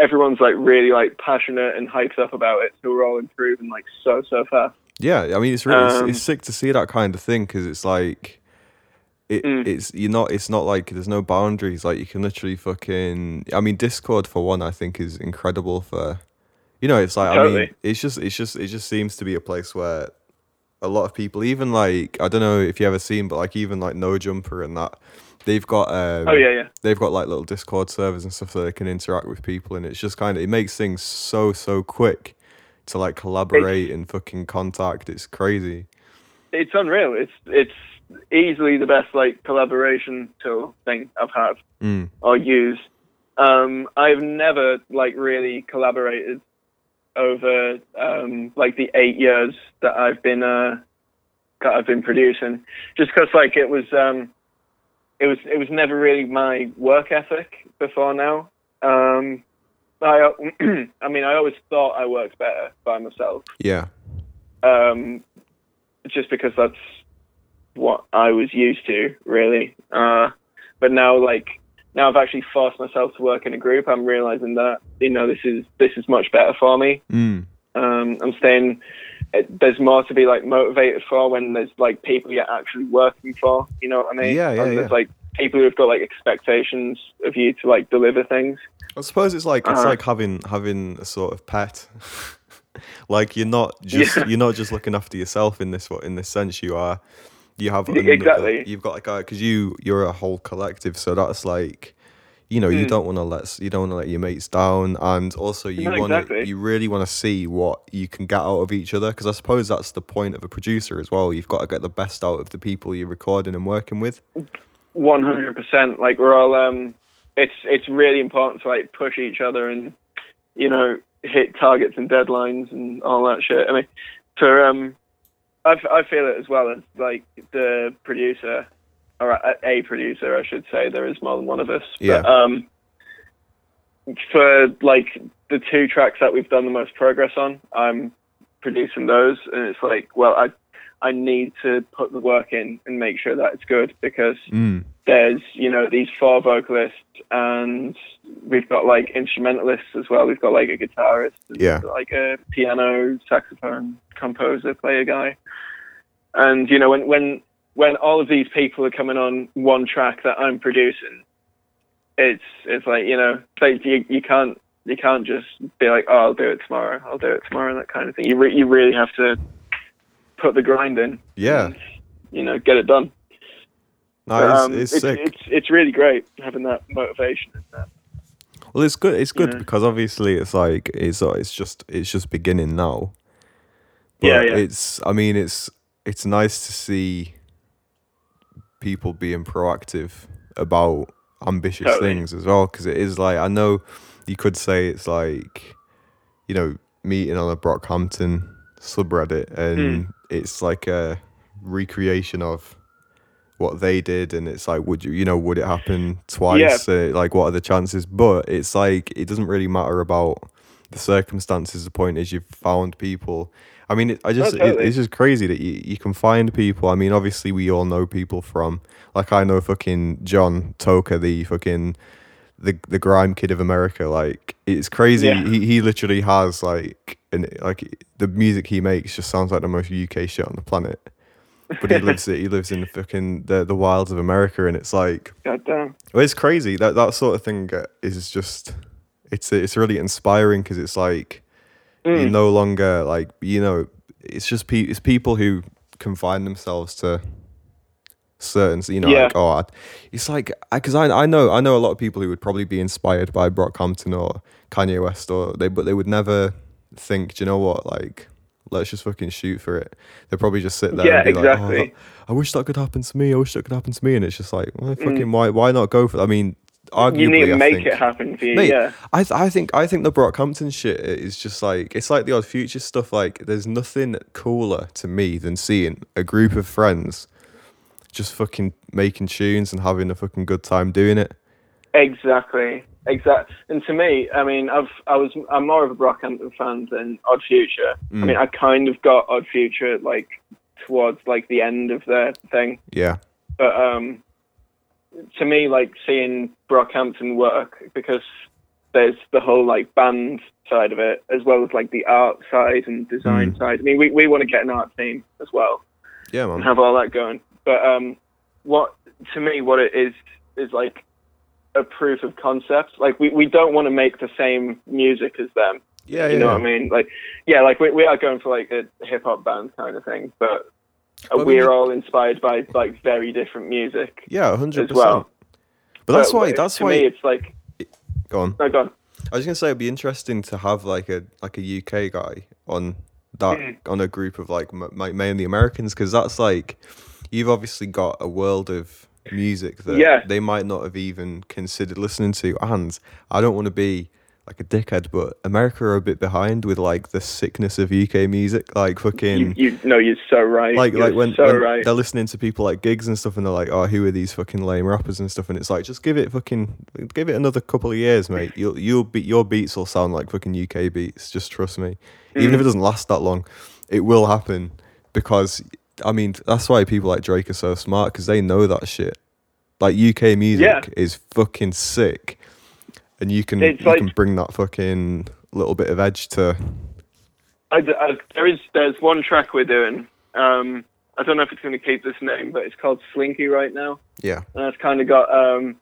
Everyone's like really like passionate and hyped up about it, so we're all improving like so so fast. Yeah, I mean it's really it's- Um, it's, sick to see that kind of thing because it's like it Mm. it's you're not it's not like there's no boundaries like you can literally fucking I mean Discord for one I think is incredible for you know it's like I mean it's just it's just it just seems to be a place where a lot of people even like I don't know if you ever seen but like even like No Jumper and that they've got um Oh yeah, yeah. they've got like little Discord servers and stuff so they can interact with people, and it's just kind of it makes things so so quick to like collaborate and fucking contact. It's crazy. it's unreal. It's it's easily the best like collaboration tool thing I've had Mm. or used. Um, I've never like really collaborated over um, like the eight years that I've been uh, that I've been producing, just because like it was um, it was it was never really my work ethic before now. Um, I I mean I always thought I worked better by myself Yeah, um, just because that's what I was used to, really. Uh, but now, like now, I've actually forced myself to work in a group. I'm realizing that you know this is this is much better for me. mm. Um, I'm staying. It, there's more to be like motivated for when there's like people you're actually working for. You know what I mean? Yeah, yeah, And There's yeah. like people who've got like expectations of you to like deliver things. I suppose it's like it's Uh-huh. like having having a sort of pet. like you're not just Yeah. you're not just looking after yourself in this in this sense. You are you have another- exactly. You've got like because you you're a whole collective, so that's like. You know, you Mm. don't want to let you don't want to let your mates down, and also you want exactly. you really want to see what you can get out of each other because I suppose that's the point of a producer as well. You've got to get the best out of the people you're recording and working with. One hundred percent. Like we're all um it's it's really important to like push each other and you know, hit targets and deadlines and all that shit. I mean for um I feel it as well as like the producer or a, a producer I should say there is more than one of us. Yeah. But, um for like the two tracks that we've done the most progress on, I'm producing those and it's like, well I I need to put the work in and make sure that it's good because Mm. there's you know these four vocalists and we've got like instrumentalists as well we've got like a guitarist Yeah. like a piano saxophone composer player guy and you know when when when all of these people are coming on one track that i'm producing it's it's like you know like you, you can't You can't just be like, "Oh, I'll do it tomorrow. I'll do it tomorrow," that kind of thing. You re- you really have to put the grind in. Yeah. and, you know, get it done. No, But, it's, um, it's it's, sick. it's it's really great having that motivation. And that. Well, it's good. It's good Yeah. because obviously it's like it's uh, it's just it's just beginning now. Yeah, yeah. It's I mean it's it's nice to see people being proactive about ambitious Totally. things as well because it is like I know you could say it's like you know meeting on a Brockhampton subreddit and Hmm. it's like a recreation of what they did and it's like would you you know would it happen twice uh, like what are the chances but it's like it doesn't really matter about the circumstances the point is you've found people i mean it, i just it- totally. it's just crazy that you, you can find people i mean obviously we all know people from like i know fucking john toker the fucking the the grime kid of america like it's crazy Yeah. he, he literally has like and like the music he makes just sounds like the most uk shit on the planet but he lives it. he lives in the fucking the the wilds of America, and it's like God damn. well, it's crazy that that sort of thing uh, is just it's it's really inspiring because it's like Mm. no longer like you know it's just pe- it's people who confine themselves to certain you know Yeah. like oh I'd- it's like because I, I know I know a lot of people who would probably be inspired by Brockhampton or Kanye West or they but they would never think do you know what like let's just fucking shoot for it they'd probably just sit there Yeah, and be exactly. like oh, I wish that could happen to me I wish that could happen to me and it's just like well, Mm. fucking why why not go for I mean arguably You need to I make think, it happen for you. Mate, yeah. I th- I think I think the Brockhampton shit is just like it's like the odd future stuff. Like there's nothing cooler to me than seeing a group of friends just fucking making tunes and having a fucking good time doing it. Exactly. Exactly. And to me, I mean, I've I was I'm more of a Brockhampton fan than Odd Future. Mm. I mean, I kind of got Odd Future like towards like the end of their thing, Yeah, but um, to me, like seeing Brockhampton work because there's the whole like band side of it as well as like the art side and design Mm. side. I mean, we we want to get an art team as well. yeah, and man. have all that going. But um, what to me, what it is is like a proof of concept. Like we, we don't want to make the same music as them. Yeah, You yeah. know what I mean? Like yeah, like we we are going for like a hip hop band kind of thing, but Mean, we're all inspired by like very different music Yeah, hundred as well. percent. But that's But why. That's why. it's like go on. no, go on. I was gonna say it'd be interesting to have like a like a UK guy on that Mm. on a group of like m- mainly Americans because that's like you've obviously got a world of music that Yeah. they might not have even considered listening to and I don't want to be like a dickhead but America are a bit behind with like the sickness of UK music like fucking you no, you're so right. like You're like when, so when right. they're listening to people like Giggs and stuff and they're like oh who are these fucking lame rappers and stuff and it's like just give it fucking give it another couple of years mate you'll you'll be your beats will sound like fucking UK beats just trust me even Mm. if it doesn't last that long it will happen because I mean that's why people like Drake are so smart because they know that shit like UK music Yeah. is fucking sick and you can It's you like- can bring that fucking little bit of edge to I, I- there is there's one track we're doing. Um, I don't know if it's going to keep this name, but it's called Slinky right now. yeah and it's kind of got um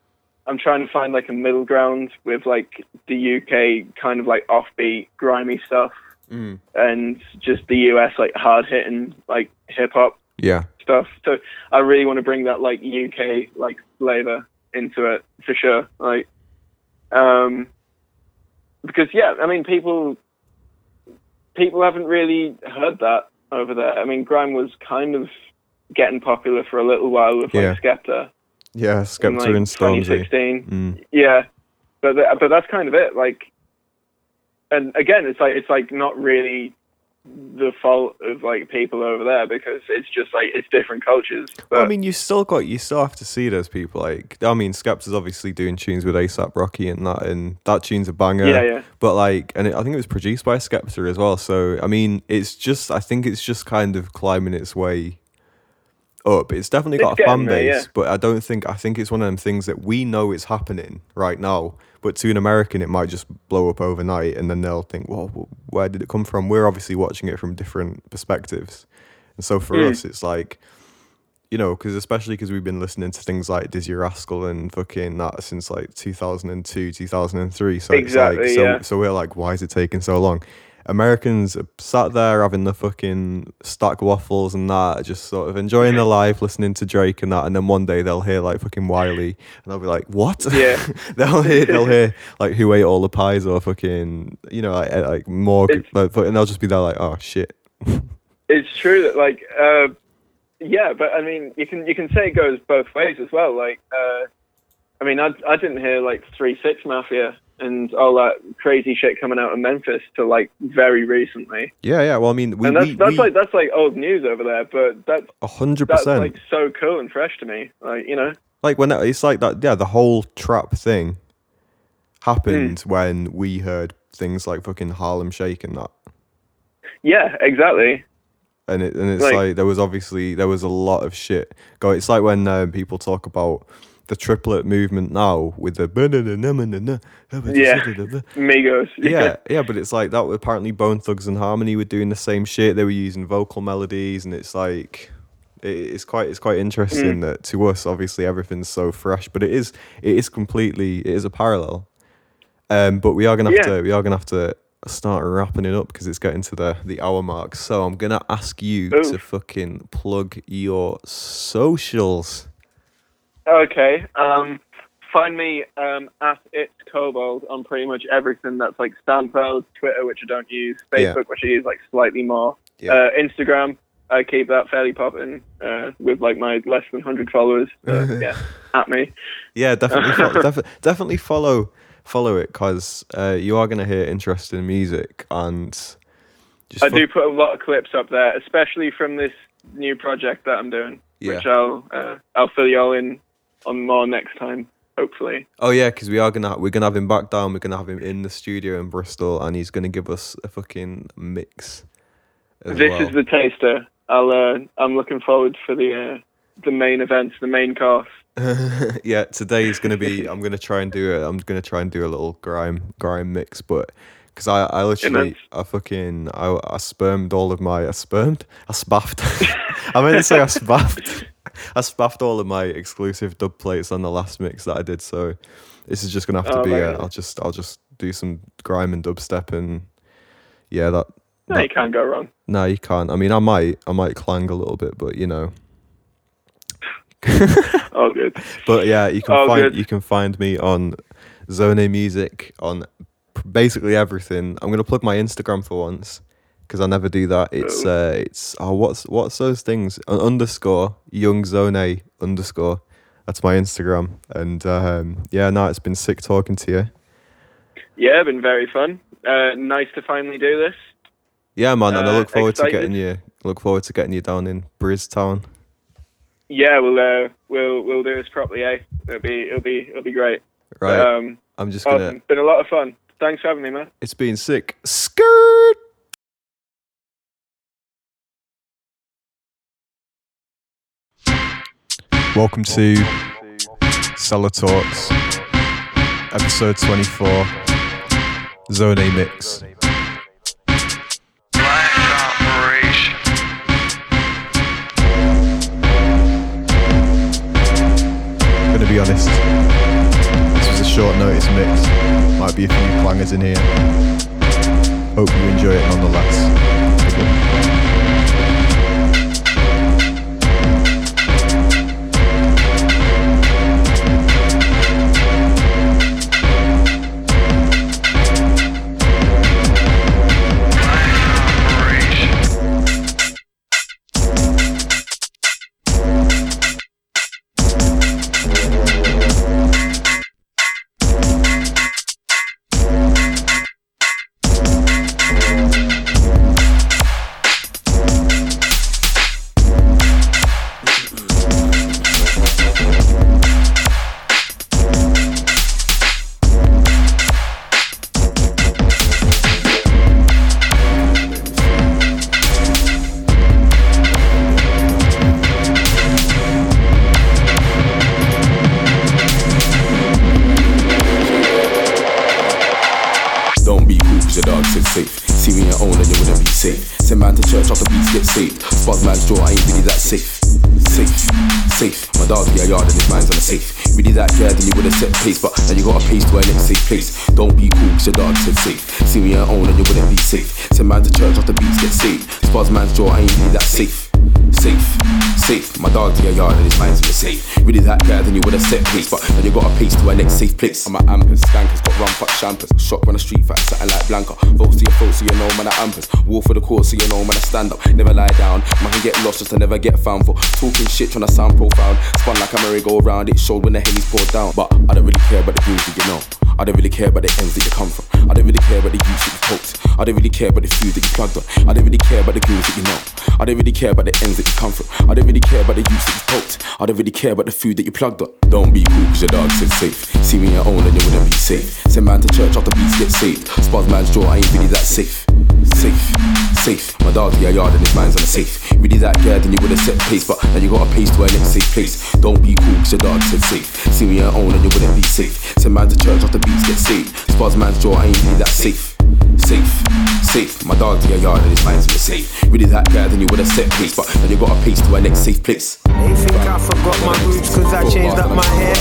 i'm trying to find like a middle ground with like the uk kind of like offbeat grimy stuff mm. and just the us like hard hitting like hip hop yeah stuff so i really want to bring that like uk like flavor into it for sure like um because yeah i mean people people haven't really heard that over there i mean grime was kind of getting popular for a little while with like Yeah. skepta yeah in, Skepta like, and Stormzy 2016. mm. Yeah, but but that's kind of it. Like, and again, it's like it's like not really the fault of like people over there because it's just like it's different cultures. But Well, I mean, you still got you still have to see those people. Like, I mean, Skepta's obviously doing tunes with ASAP Rocky and that, and that tune's a banger. yeah, yeah, But like, and it, I think it was produced by Skepta as well. So I mean, it's just I think it's just kind of climbing its way up. It's definitely got It's a fan there, base, yeah. but I don't think I think it's one of them things that we know is happening right now. But to an American, it might just blow up overnight, and then they'll think, "Well, where did it come from?" We're obviously watching it from different perspectives, and so for Mm. us, it's like you know, because especially because we've been listening to things like Dizzee Rascal and fucking that since like 2002, 2003. So Exactly, it's like, so, yeah. so we're like, why is it taking so long? Americans sat there having the fucking stack waffles and that, just sort of enjoying their life, listening to Drake and that, and then one day they'll hear like fucking Wiley, and they'll be like, "What?" Yeah. they'll hear, they'll hear like who ate all the pies or fucking, you know, like eh, like more, like, and they'll just be there like, "Oh shit." it's true that like uh yeah but i mean you can you can say it goes both ways as well like uh i mean i i didn't hear like three six mafia and all that crazy shit coming out of memphis to like very recently Yeah, yeah. Well, I mean, we and that's we, that's we, like that's like old news over there but that's a hundred percent. like so cool and fresh to me like you know like when it's like that yeah the whole trap thing happened Hmm. when we heard things like fucking harlem shake and that yeah exactly and it and it's Like- like, there was obviously there was a lot of shit go it's like when um, people talk about the triplet movement now with the Yeah. migos yeah. Yeah but it's like that apparently Bone Thugs-n-Harmony were doing the same shit. They were using vocal melodies and it's like it's quite it's quite interesting that to us obviously everything's so fresh but it is it is completely it is a parallel. Um but we are gonna have Yeah. to we are gonna have to start wrapping it up because it's getting to the the hour mark. So i'm gonna ask you Ooh. to fucking plug your socials Okay. Um, find me um, at it's Kobold on pretty much everything that's like SoundCloud, Twitter, which I don't use, Yeah. Facebook, which I use like slightly more, Yeah. uh, Instagram. I keep that fairly popping uh, with like my less than hundred followers. Yeah, at me. Yeah, definitely, fo- defi- definitely follow follow it because uh, you are gonna hear interesting music and just I fo- do put a lot of clips up there, especially from this new project that I'm doing, Yeah. which I'll uh, I'll fill you all in on more next time, hopefully. Oh yeah, because we are gonna we're gonna have him back down. We're gonna have him in the studio in Bristol, and he's gonna give us a fucking mix. This well. is the taster. I'll uh, I'm looking forward for the uh, the main event, the main course. yeah, today is gonna be. I'm gonna try and do it. I'm gonna try and do a little grime grime mix, but because I I literally I fucking I I spermed all of my I spermed I spaffed. I meant to say I spaffed. I spaffed all of my exclusive dub plates on the last mix that I did. So this is just gonna have to Oh, be. Uh. I'll just I'll just do some grime and dubstep and yeah that. No, you can't go wrong. No, you can't. I mean, I might, I might clang a little bit, but you know. All good. But yeah, you can Oh, find good. you can find me on Zone Music on basically everything. I'm gonna plug my Instagram for once because I never do that. It's uh, it's oh, what's what's those things? An underscore Young Zone A underscore. That's my Instagram, and um, yeah, no, it's been sick talking to you. Yeah, been very fun. Uh, nice to finally do this. Yeah, man, and I Uh, look forward to getting you. Look forward to getting you down in Briztown. Yeah, we'll uh, we'll we'll do this properly, eh? It'll be it'll be it'll be great. Right, Um, I'm just gonna. awesome. Been a lot of fun. Thanks for having me, man. It's been sick. Skirt. Welcome to Cellar Talks, episode 24, Zone A Mix. I'm gonna be honest, this was a short notice mix. Might be a few clangers in here. Hope you enjoy it nonetheless. Champers. Shot on the street fight, something like Blanca. Votes to your folks, so you know man at Ampers. War for the cause, so you know man I stand up. Never lie down, man can get lost just to never get found for talking shit, trying to sound profound. Spun like a merry-go round, it showed when the henny's poured down. But I don't really care about the that you know. I don't really care about the ends that you come from. I don't really care about the youth that you poked. I don't really care about the food that you plugged on. I don't really care about the girls that you know. I don't really care about the ends that you come from. I don't really care about the youth that you poked. I don't really care about the food that you plugged on. Don't be cool cause your dog said safe. See me at own and you wouldn't be safe. Send man to church after beats get saved. Spars man's jaw, I ain't really that safe. Safe, safe. My dog's your yard and his mind's on the safe. Really that girl, then you would've set pace, but now you got a pace to our next safe place. Don't be cool cause your dog said safe. See me at own and you wouldn't be safe. Send man to church after beats get saved. Spars man's jaw, I ain't really that safe. Safe, safe. My dog to your yard and his mind's in the safe. Really that guy, then you would've set pace, but now you got a pace to our next safe place. They think I forgot my roots cause I changed up my hair.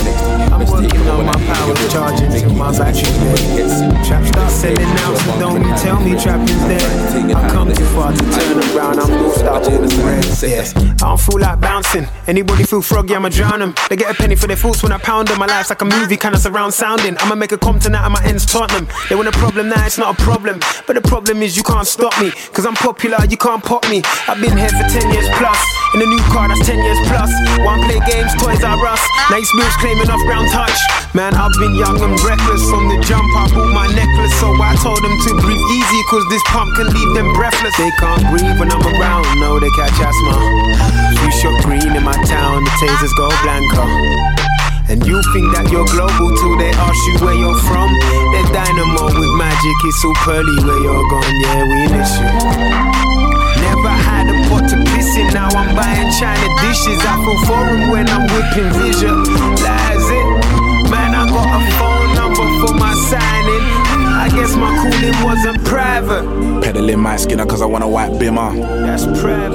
I'm working on my powers, charging till my battery's dead. Trap start selling out, so don't you tell me trapping's dead. I come too far to turn around, I'm moved out all the red. Yeah. I don't feel like bouncing. Anybody feel froggy, I'ma drown them. They get a penny for their thoughts when I pound them. My life's like a movie, kinda surround sounding. I'ma make a Compton out of my ends, Tottenham. They want a problem now, it's not a problem. But the problem is you can't stop me. Cause I'm popular, you can't pop me. I've been here for 10 years plus. In a new car that's 10 years plus. One play games, toys are us. Nice moves claiming off ground touch. Man, I've been young and reckless. From the jump, I bought my necklace. So I told them to breathe easy. Cause this pump can leave them breathless. They can't breathe when I'm around. No, they catch asthma. You shot green in my town. The tasers go blanco. And you think that you're global till they ask you where you're from. They're dynamo with magic, it's all pearly where you're gone. Yeah, we miss you. Never had a pot to piss in, now I'm buying China dishes. I feel foreign when I'm whipping vision. That's it. Man, I got a phone number for my signing. I guess my cooling wasn't private. Peddling my skinner cause I want a white bimmer. That's private.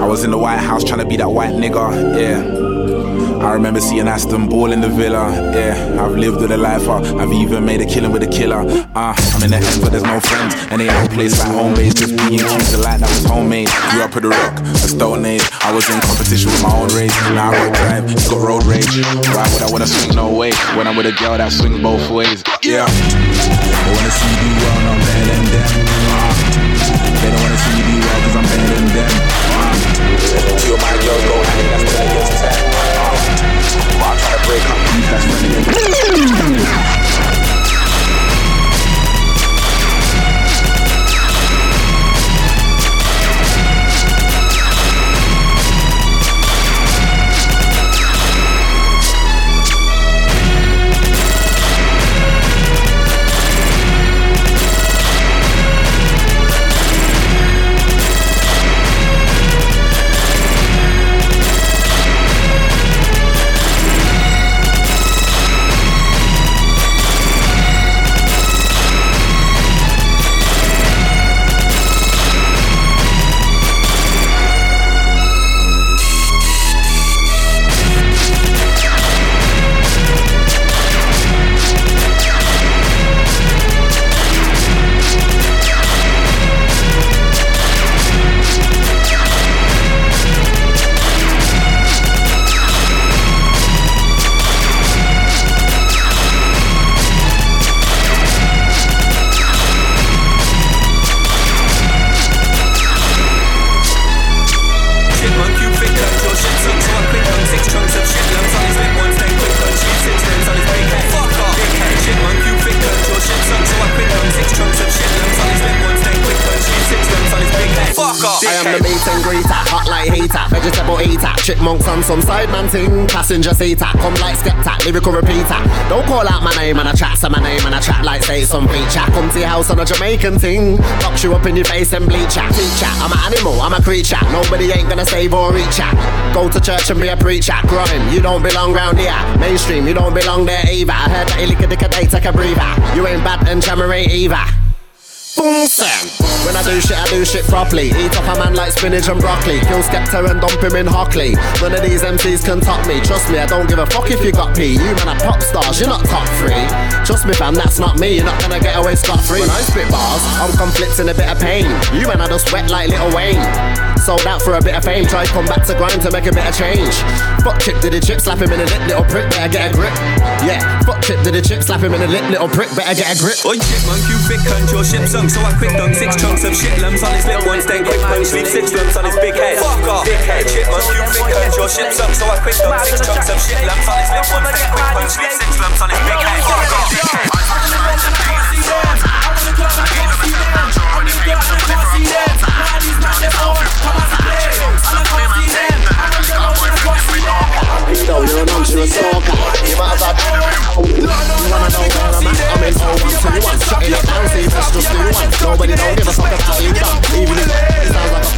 I was in the White House trying to be that white nigga, yeah. I remember seeing Aston Ball in the villa, yeah. I've lived with a lifer, I've even made a killing with a killer. Uh, I'm in the end, but there's no friends, and they ain't no place like home base. Just being cute, the light that was homemade. Grew up with the rock, a stone age. I was in competition with my own race. Now I got drive, it's got road rage. Why would I wanna swing no way when I'm with a girl that swings both ways? Yeah. They wanna see me well, no, I'm better than them. They don't wanna see me do well, cause I'm better than them. Two of my girls go hang, that's till I get ten. Uh, but I'm trying to break up beef that's running greeter, hot like heater, vegetable eater, chipmunks on some side man ting, passenger seater, come like skepta, lyrical repeater. Don't call out my name and I chat, say my name and I chat like say some feature. Come to your house on a Jamaican ting, box you up in your face and bleach ya. Teacher, I'm an animal, I'm a creature, nobody ain't gonna save or reach ya. Go to church and be a preacher, growing, you don't belong round here. Mainstream, you don't belong there either. I heard that you lick a dick a day, take a breather. You ain't bad and jammer either. Boom, Sam. When I do shit, I do shit properly. Eat up a man like spinach and broccoli. Kill Skepta and dump him in Hockley. None of these MCs can top me. Trust me, I don't give a fuck if you got P. You man are pop stars, you're not top three. Trust me, fam, that's not me. You're not gonna get away scot free. When I spit bars, I'm conflicting a bit of pain. You man are just wet like Lil Wayne. Sold out for a bit of fame. Try come back to grind to make a bit of change. Fuck chip did the chip, slap him in a lip, little prick. Better get a grip. Yeah, fuck chip did the chip, slap him in a lip, little prick. Better get a grip. Oi, chipmunk, you thick cunt, your ship so I quick dunk six chunks of shit lumps on his lip once, then quick punch, leave six lumps on his big head. Fuck off, dickhead, chipmunk, you thick cunt, your ship sunk, so I quick dunk six chunks. of shit lumps on his lip once, then quick punch, leave six lumps on his big head. Fuck off, dickhead. Pedo, you're an unsure stalker. You might have had. You wanna know where I'm at? I'm in 0121. Shutting up down, see if it's just do one. Nobody don't give a fuck about you done. Even if it sounds like a.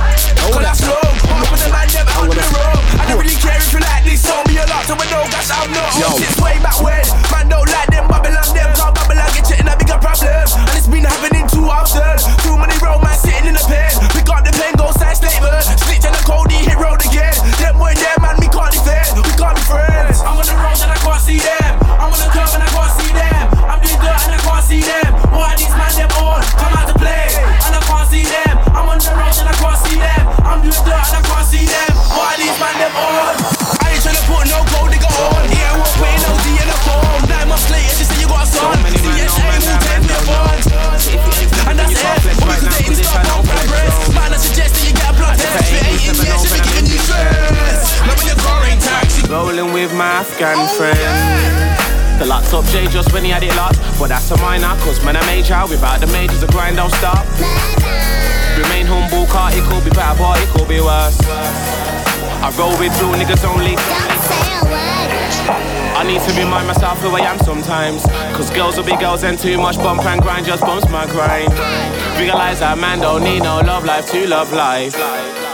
Oh, that's wrong. Look at the man, never I'm on the road. I don't really care if you like this song, me a lot, so I know that's how no. Yo. Since way back when, man don't like them Babylon, them can't Babylon get you in a bigger problem. And it's been happening too often. Too many romance sitting in the pen. We got the pen, go side statement. Snitch and the code, hit road again. Them boy, them man, we can't defend. We can't be friends. I'm on the road and I can't see them. I'm on the club and I can't see them. I'm doing dirt and I can't see them. Why these man, them all come out to play? And I can't see them. I'm on the road and I can't see them. I'm doing dirt and I can't see them. Why these man, them all? I ain't tryna put no gold digger on. Yeah, I won't pay no D in the phone. Nine months later, she say you got a son. CSA will take me apart. And that's it. But we could date and start down progress. Man, I suggest that you get a blood test. For 18 years, you be giving you stress. Now when your car ain't taxi. Rolling with my Afghan oh, friend. The locked up J just when he had it locked. But that's a minor, cause man, I major. Without the majors, the grind don't stop. Remain humble, car it could be better, but it could be worse. I roll with real niggas only. I need to remind myself who I am sometimes. Cause girls will be girls and too much bump and grind just bumps my grind. Realize that man don't need no love life to love life.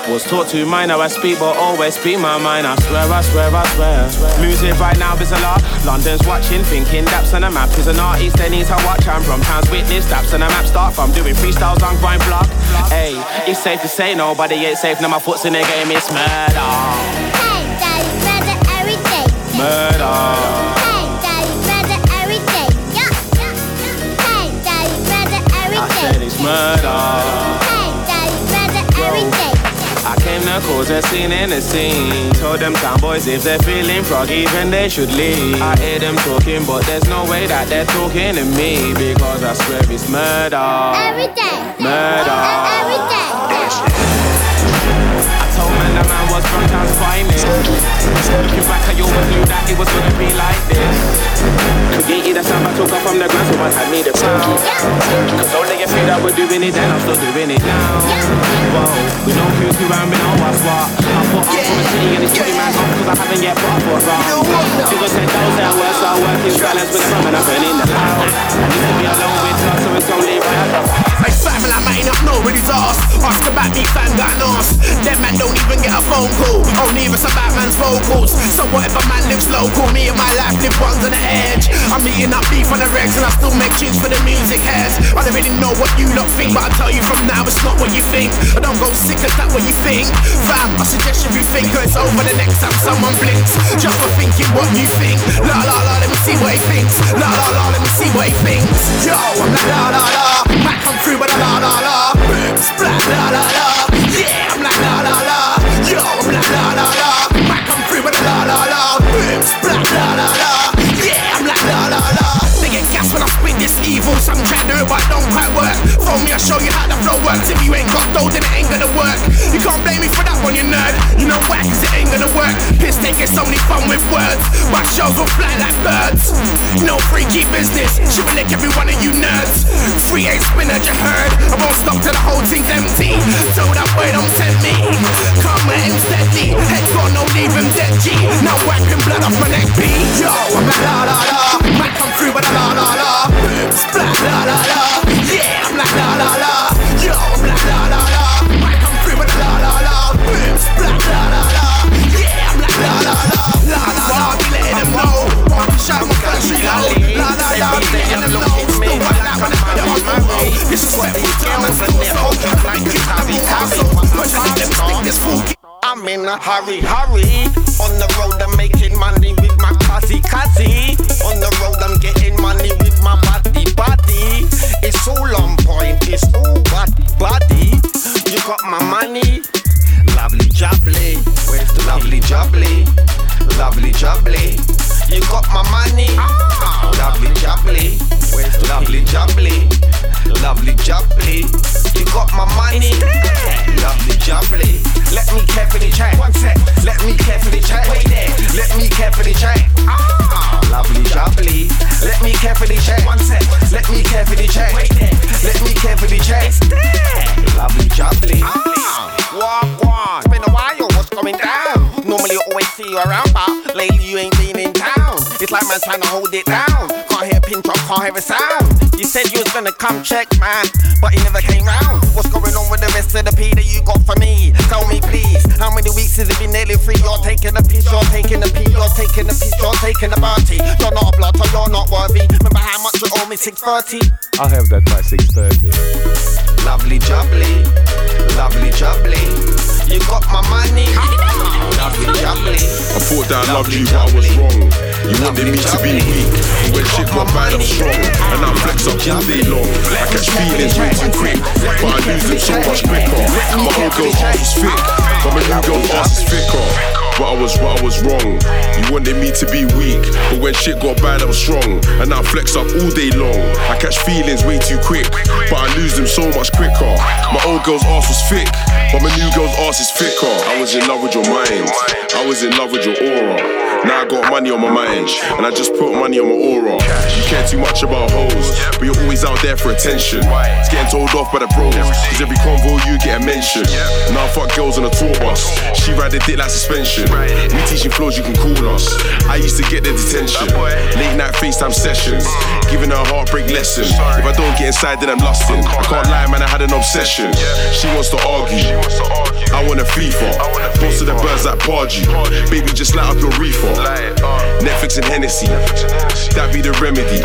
Was taught to mind how I speak, but always speak my mind. I swear, I swear, I swear. Music right now is a lot. London's watching, thinking daps on a map is an artist. They need to watch. I'm from town's witness. Daps on a map start from doing freestyles on grind block. Hey, it's safe to say nobody ain't safe. Now my foot's in the game, it's murder. Murder. Hey, daddy, brother, every day. Yeah, yeah, yeah. Hey, daddy, brother, every day. I said it's murder. Hey, daddy, brother, every day. I came to cause a scene in the scene. Told them town boys if they're feeling froggy, then they should leave. I hear them talking, but there's no way that they're talking to me because I swear it's murder. Every day. Murder. Every day. I told man that man was from town's finest. Looking back, I always knew that it was gonna be like this. Created a sound I took off from the ground, so I had me the crown. Cause only if you that were doing it then, I'm still doing it now. Whoa, we know who's who and we know what's what. I put up from a city and it's 20 man off cause I haven't yet put up what wrong. Figure said those that work, so I work in silence with the and I'm burning the loud. I need to be alone with her, so it's only right. My family, I might not know what he's asked. Ask about me, fan got asked. Them man don't even get a phone call. Only if it's man's vocals. So whatever man lives local, me and my life live ones on the edge. I'm eating up beef on the regs and I still make tunes for the music heads. I don't really know what you lot think, but I tell you from now it's not what you think. I don't go sick, is that what you think? Fam, I suggest you rethink or it's over the next time someone blinks. Just for thinking what you think. La la la, let me see what he thinks. La la la, let me see what he thinks. Yo, I'm like la la la. Might come through, but a la la la. Boom, splat, la la la. Yeah, I'm like la la la. Yo, I'm like la la la. Might come through, but a la la la. Boom, splat, la la la. Gas when I spit this evil. Some try to do it, but don't quite work. Phone me, I'll show you how the flow works. If you ain't got dough, then it ain't gonna work. You can't blame me for that one, you nerd. You know why? Cause it ain't gonna work. Piss take it's only fun with words. My shows will fly like birds. No freaky business. She will lick every one of you nerds. Free ain't spinach, you heard. I won't stop till the whole thing's empty. So that boy don't tempt me. Come at him steady. Head's got no leave him dead G. Now wiping blood off my neck B. Yo, I'm like la la la. Might come through with a la la la. Yeah, I'm to in a hurry, hurry. On the road, I'm making money cuzzy, cuzzy. On the road, I'm getting money with my body, body. It's all on point, it's all body, body. You got my money, lovely jubbly. Where's the lovely jubbly? Lovely jubbly. You got my money, lovely jubbly. Where's the lovely jubbly? Lovely jubbly. You got my money, lovely jubbly. Let me carefully check. One sec. Let me carefully check. Wait there. Let me carefully check. Ah, lovely jubbly. Let me carefully check. One sec. Let me carefully check. Wait there. Let me carefully check. It's there. Lovely jubbly. Ah, walk on. It's been a while. What's going down? Normally I always see you around, but lately you ain't been in town. It's like man's trying to hold it down. Can't hear a pin drop, can't hear a sound. You said you was gonna come check, man, but he never came round. What's going on with the rest of the P that you got for me? Tell me please, how many weeks has it been nearly free? You're taking a piss, you're taking a pee, you're taking a piss, you're taking a party. You're not a blotter, you're not worthy. Remember how much you owe me? 630. I'll have that by 6.30. Lovely jubbly, lovely jubbly. You got my money, lovely jubbly. I thought that I loved you, but I was wrong. You wanted me to be weak, when shit got bad, I'm strong. And I flex up all day long. I catch feelings way too quick, but I lose them so much quicker. My old girl's ass is thick, but my new girl's ass is thicker. But I was, but I was wrong. You wanted me to be weak, but when shit got bad, I was strong. And I flex up all day long. I catch feelings way too quick, but I lose them so much quicker. My old girl's ass was thick, but my new girl's ass is thicker. I was in love with your mind, I was in love with your aura. Now I got money on my mind, and I just put money on my aura. You care too much about hoes, but you're always out there for attention. It's getting told off by the bros, cause every convo you get a mention. Now I fuck girls on a tour bus, she ride the dick like suspension. We teaching flows, you can call us. I used to get the detention, late night FaceTime sessions, mm. giving her a heartbreak lesson. If I don't get inside, then I'm lusting. I can't lie, man, I had an obsession. She wants to argue. I want a FIFA. Boss of the birds like Pardew. Baby, just light up your reefer. Netflix and Hennessy. That be the remedy.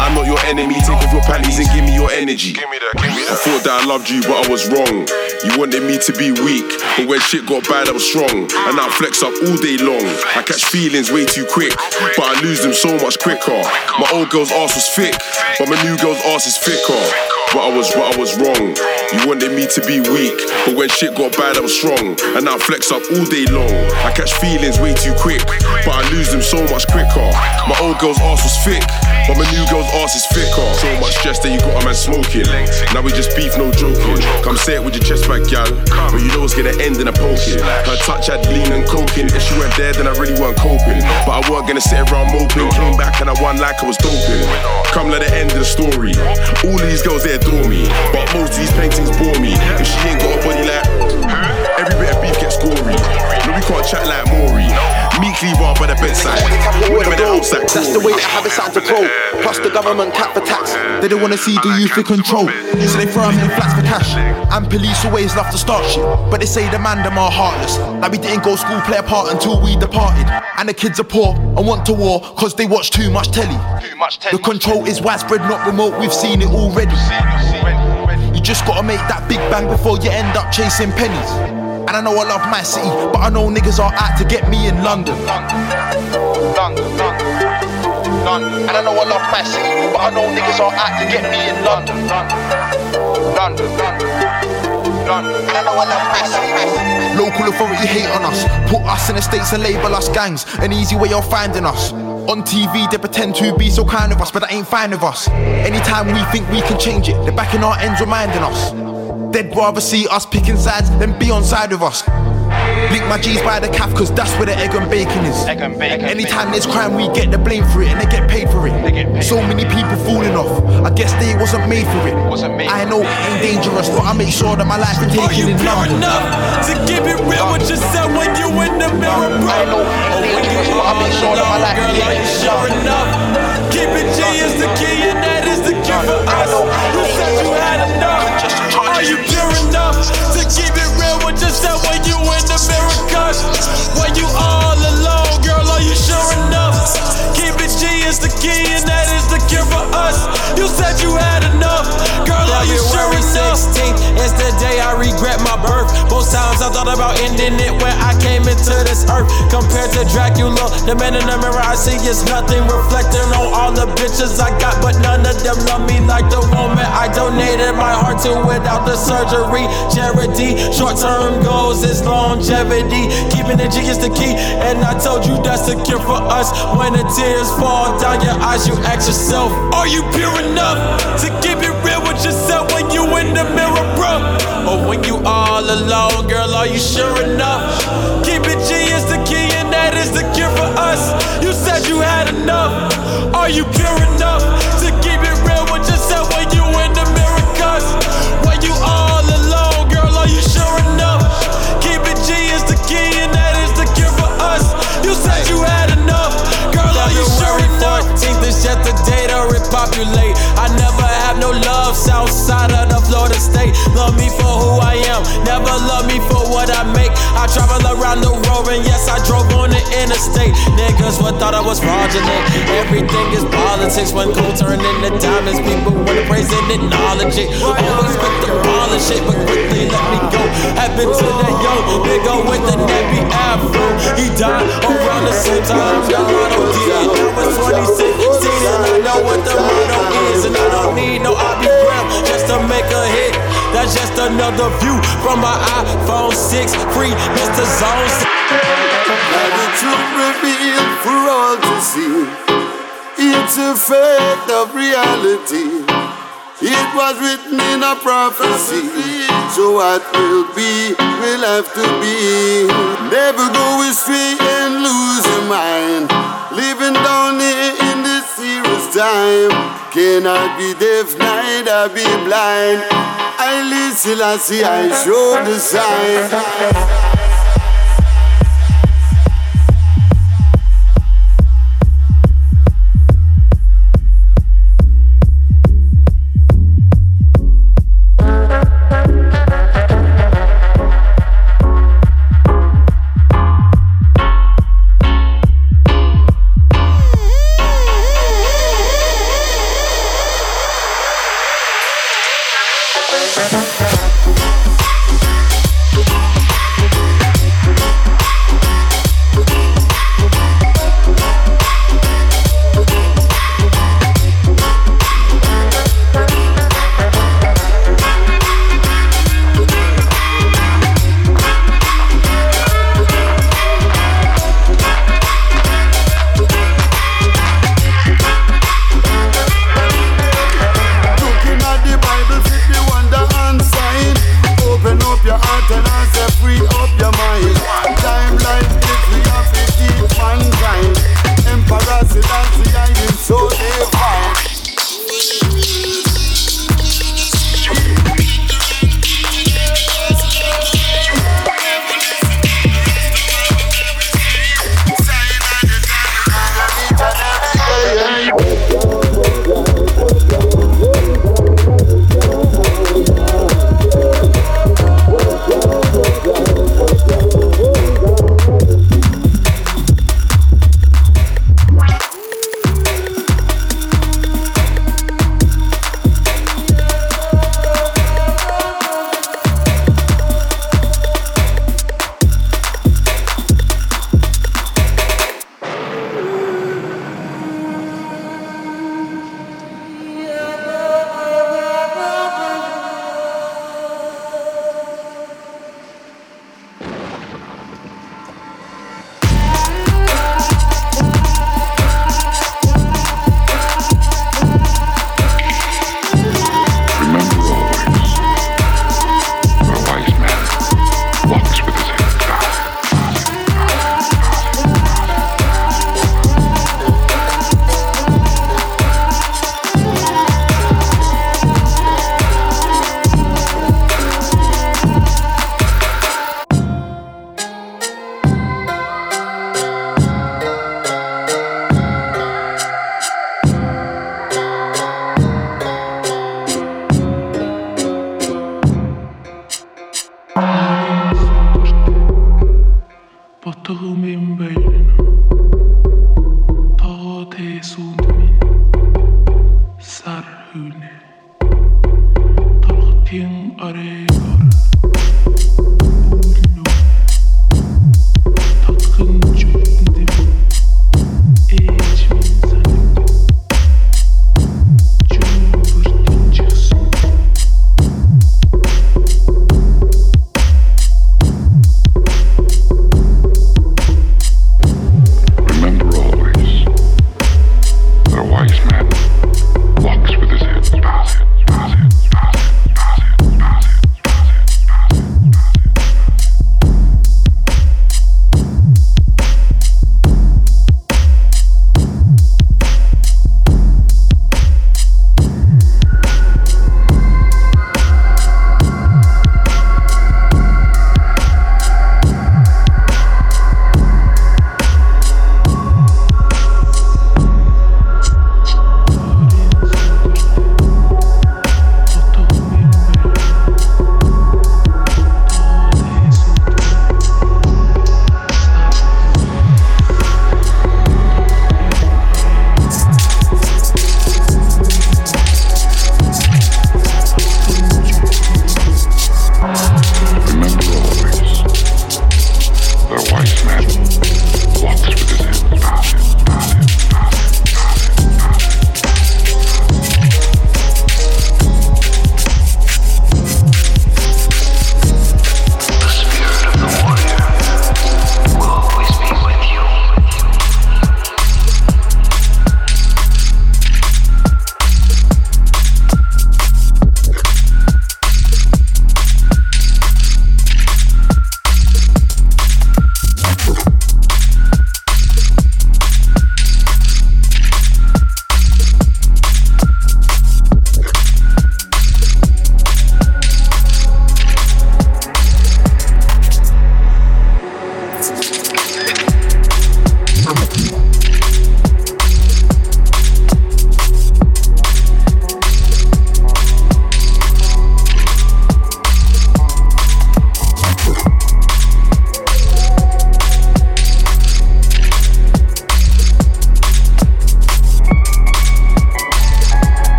I'm not your enemy. Take off your panties and give me your energy. I thought that I loved you, but I was wrong. You wanted me to be weak, but when shit got bad, I was strong. And I flex up all day long. I catch feelings way too quick, but I lose them so much quicker. My old girl's ass was thick, but my new girl's ass is thicker. But I was, but I was wrong. You wanted me to be weak, but when shit got bad, I was strong. And I flex up all day long. I catch feelings way too quick, but I lose them so much quicker. My old girl's ass was thick, but my new girl's ass is thicker. So much stress that you got a man smoking. Now we just beef, no joking. Come say it with your chest back, gal. But you know it's gonna end in a poking. Her touch had lean and coking. If she weren't there, then I really weren't coping. But I weren't gonna sit around moping. Came back and I won like I was doping. Come let the end of the story. All of these girls they adore me, but most of these paintings bore me. If she ain't got a body like every bit of beef gets gory. No, we can't chat like Maury. Meek leave on by the bedside. Women at the outside That's the way that habits out to grow. Plus the government cap for tax. They don't wanna see the youth in control. So they throw 'em in flats for cash. And police always love to start shit. But they say the man them are heartless. Like we didn't go school play a part until we departed. And the kids are poor and want to war cause they watch too much telly. The control is widespread, not remote. We've seen it already. You just gotta make that big bang before you end up chasing pennies. And I know I love my city, but I know niggas are out to get me in London. London, London, London. And I know I love my city, but I know niggas are out to get me in London. London, London, London. And I know I love my city. Local authority hate on us, put us in the states and label us gangs. An easy way of finding us. On TV, they pretend to be so kind of us, but that ain't fine with us. Anytime we think we can change it, they're back in our ends reminding us. They'd rather see us picking sides than be on side with us. Link my G's by the calf, cause that's where the egg and bacon is. Anytime there's crime, we get the blame for it and they get paid for it. So many people falling off. I guess they wasn't made for it. I know it ain't dangerous, but I make sure that my life is Are you taken in pure London. enough to keep it real with yourself when you in the mirror, bro? I know Or when you dangerous, but I all make sure that my alone, life girl, is are you taken sure in enough? Keep it G is the key and that is the cure for us. To keep it real with yourself when you in the mirror, cuz? When you all alone, girl, are you sure enough? Keep it G is the key and that is the cure for us. You said you had I thought about ending it when I came into this earth. Compared to Dracula, the man in the mirror I see is nothing. Reflecting on all the bitches I got, but none of them love me like the woman I donated my heart to without the surgery. Charity, short term goals is longevity. Keeping it G is the key, and I told you that's the cure for us. When the tears fall down your eyes, you ask yourself, Are you pure enough to keep it real with yourself when you in the mirror, Or when you all alone, girl, are you sure enough? Keep it G is the key, and that is the cure for us. You said you had enough. Are you pure Love me for who I am, never love me for what I make. I travel around the world, and yes, I drove on the interstate. Niggas would thought I was fraudulent. Everything is politics when gold turn into diamonds. People want to praise and acknowledge it. Always quick to polish it, but quickly let me go. Happened to that young nigga with the nappy afro. He died around the same time Gallardo did. I was 26, and I know what the motto is. And I don't need no Bobby Brown just to make a hit. That's just another view from my iPhone 6. Free Mr. Zone. Now the truth revealed for all to see. It's a fact of reality. It was written in a prophecy. So what will be, will have to be. Never go astray and lose your mind. Living down here in this serious time. Cannot be deaf, neither be blind. I listen, I see, I show the sign.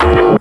Thank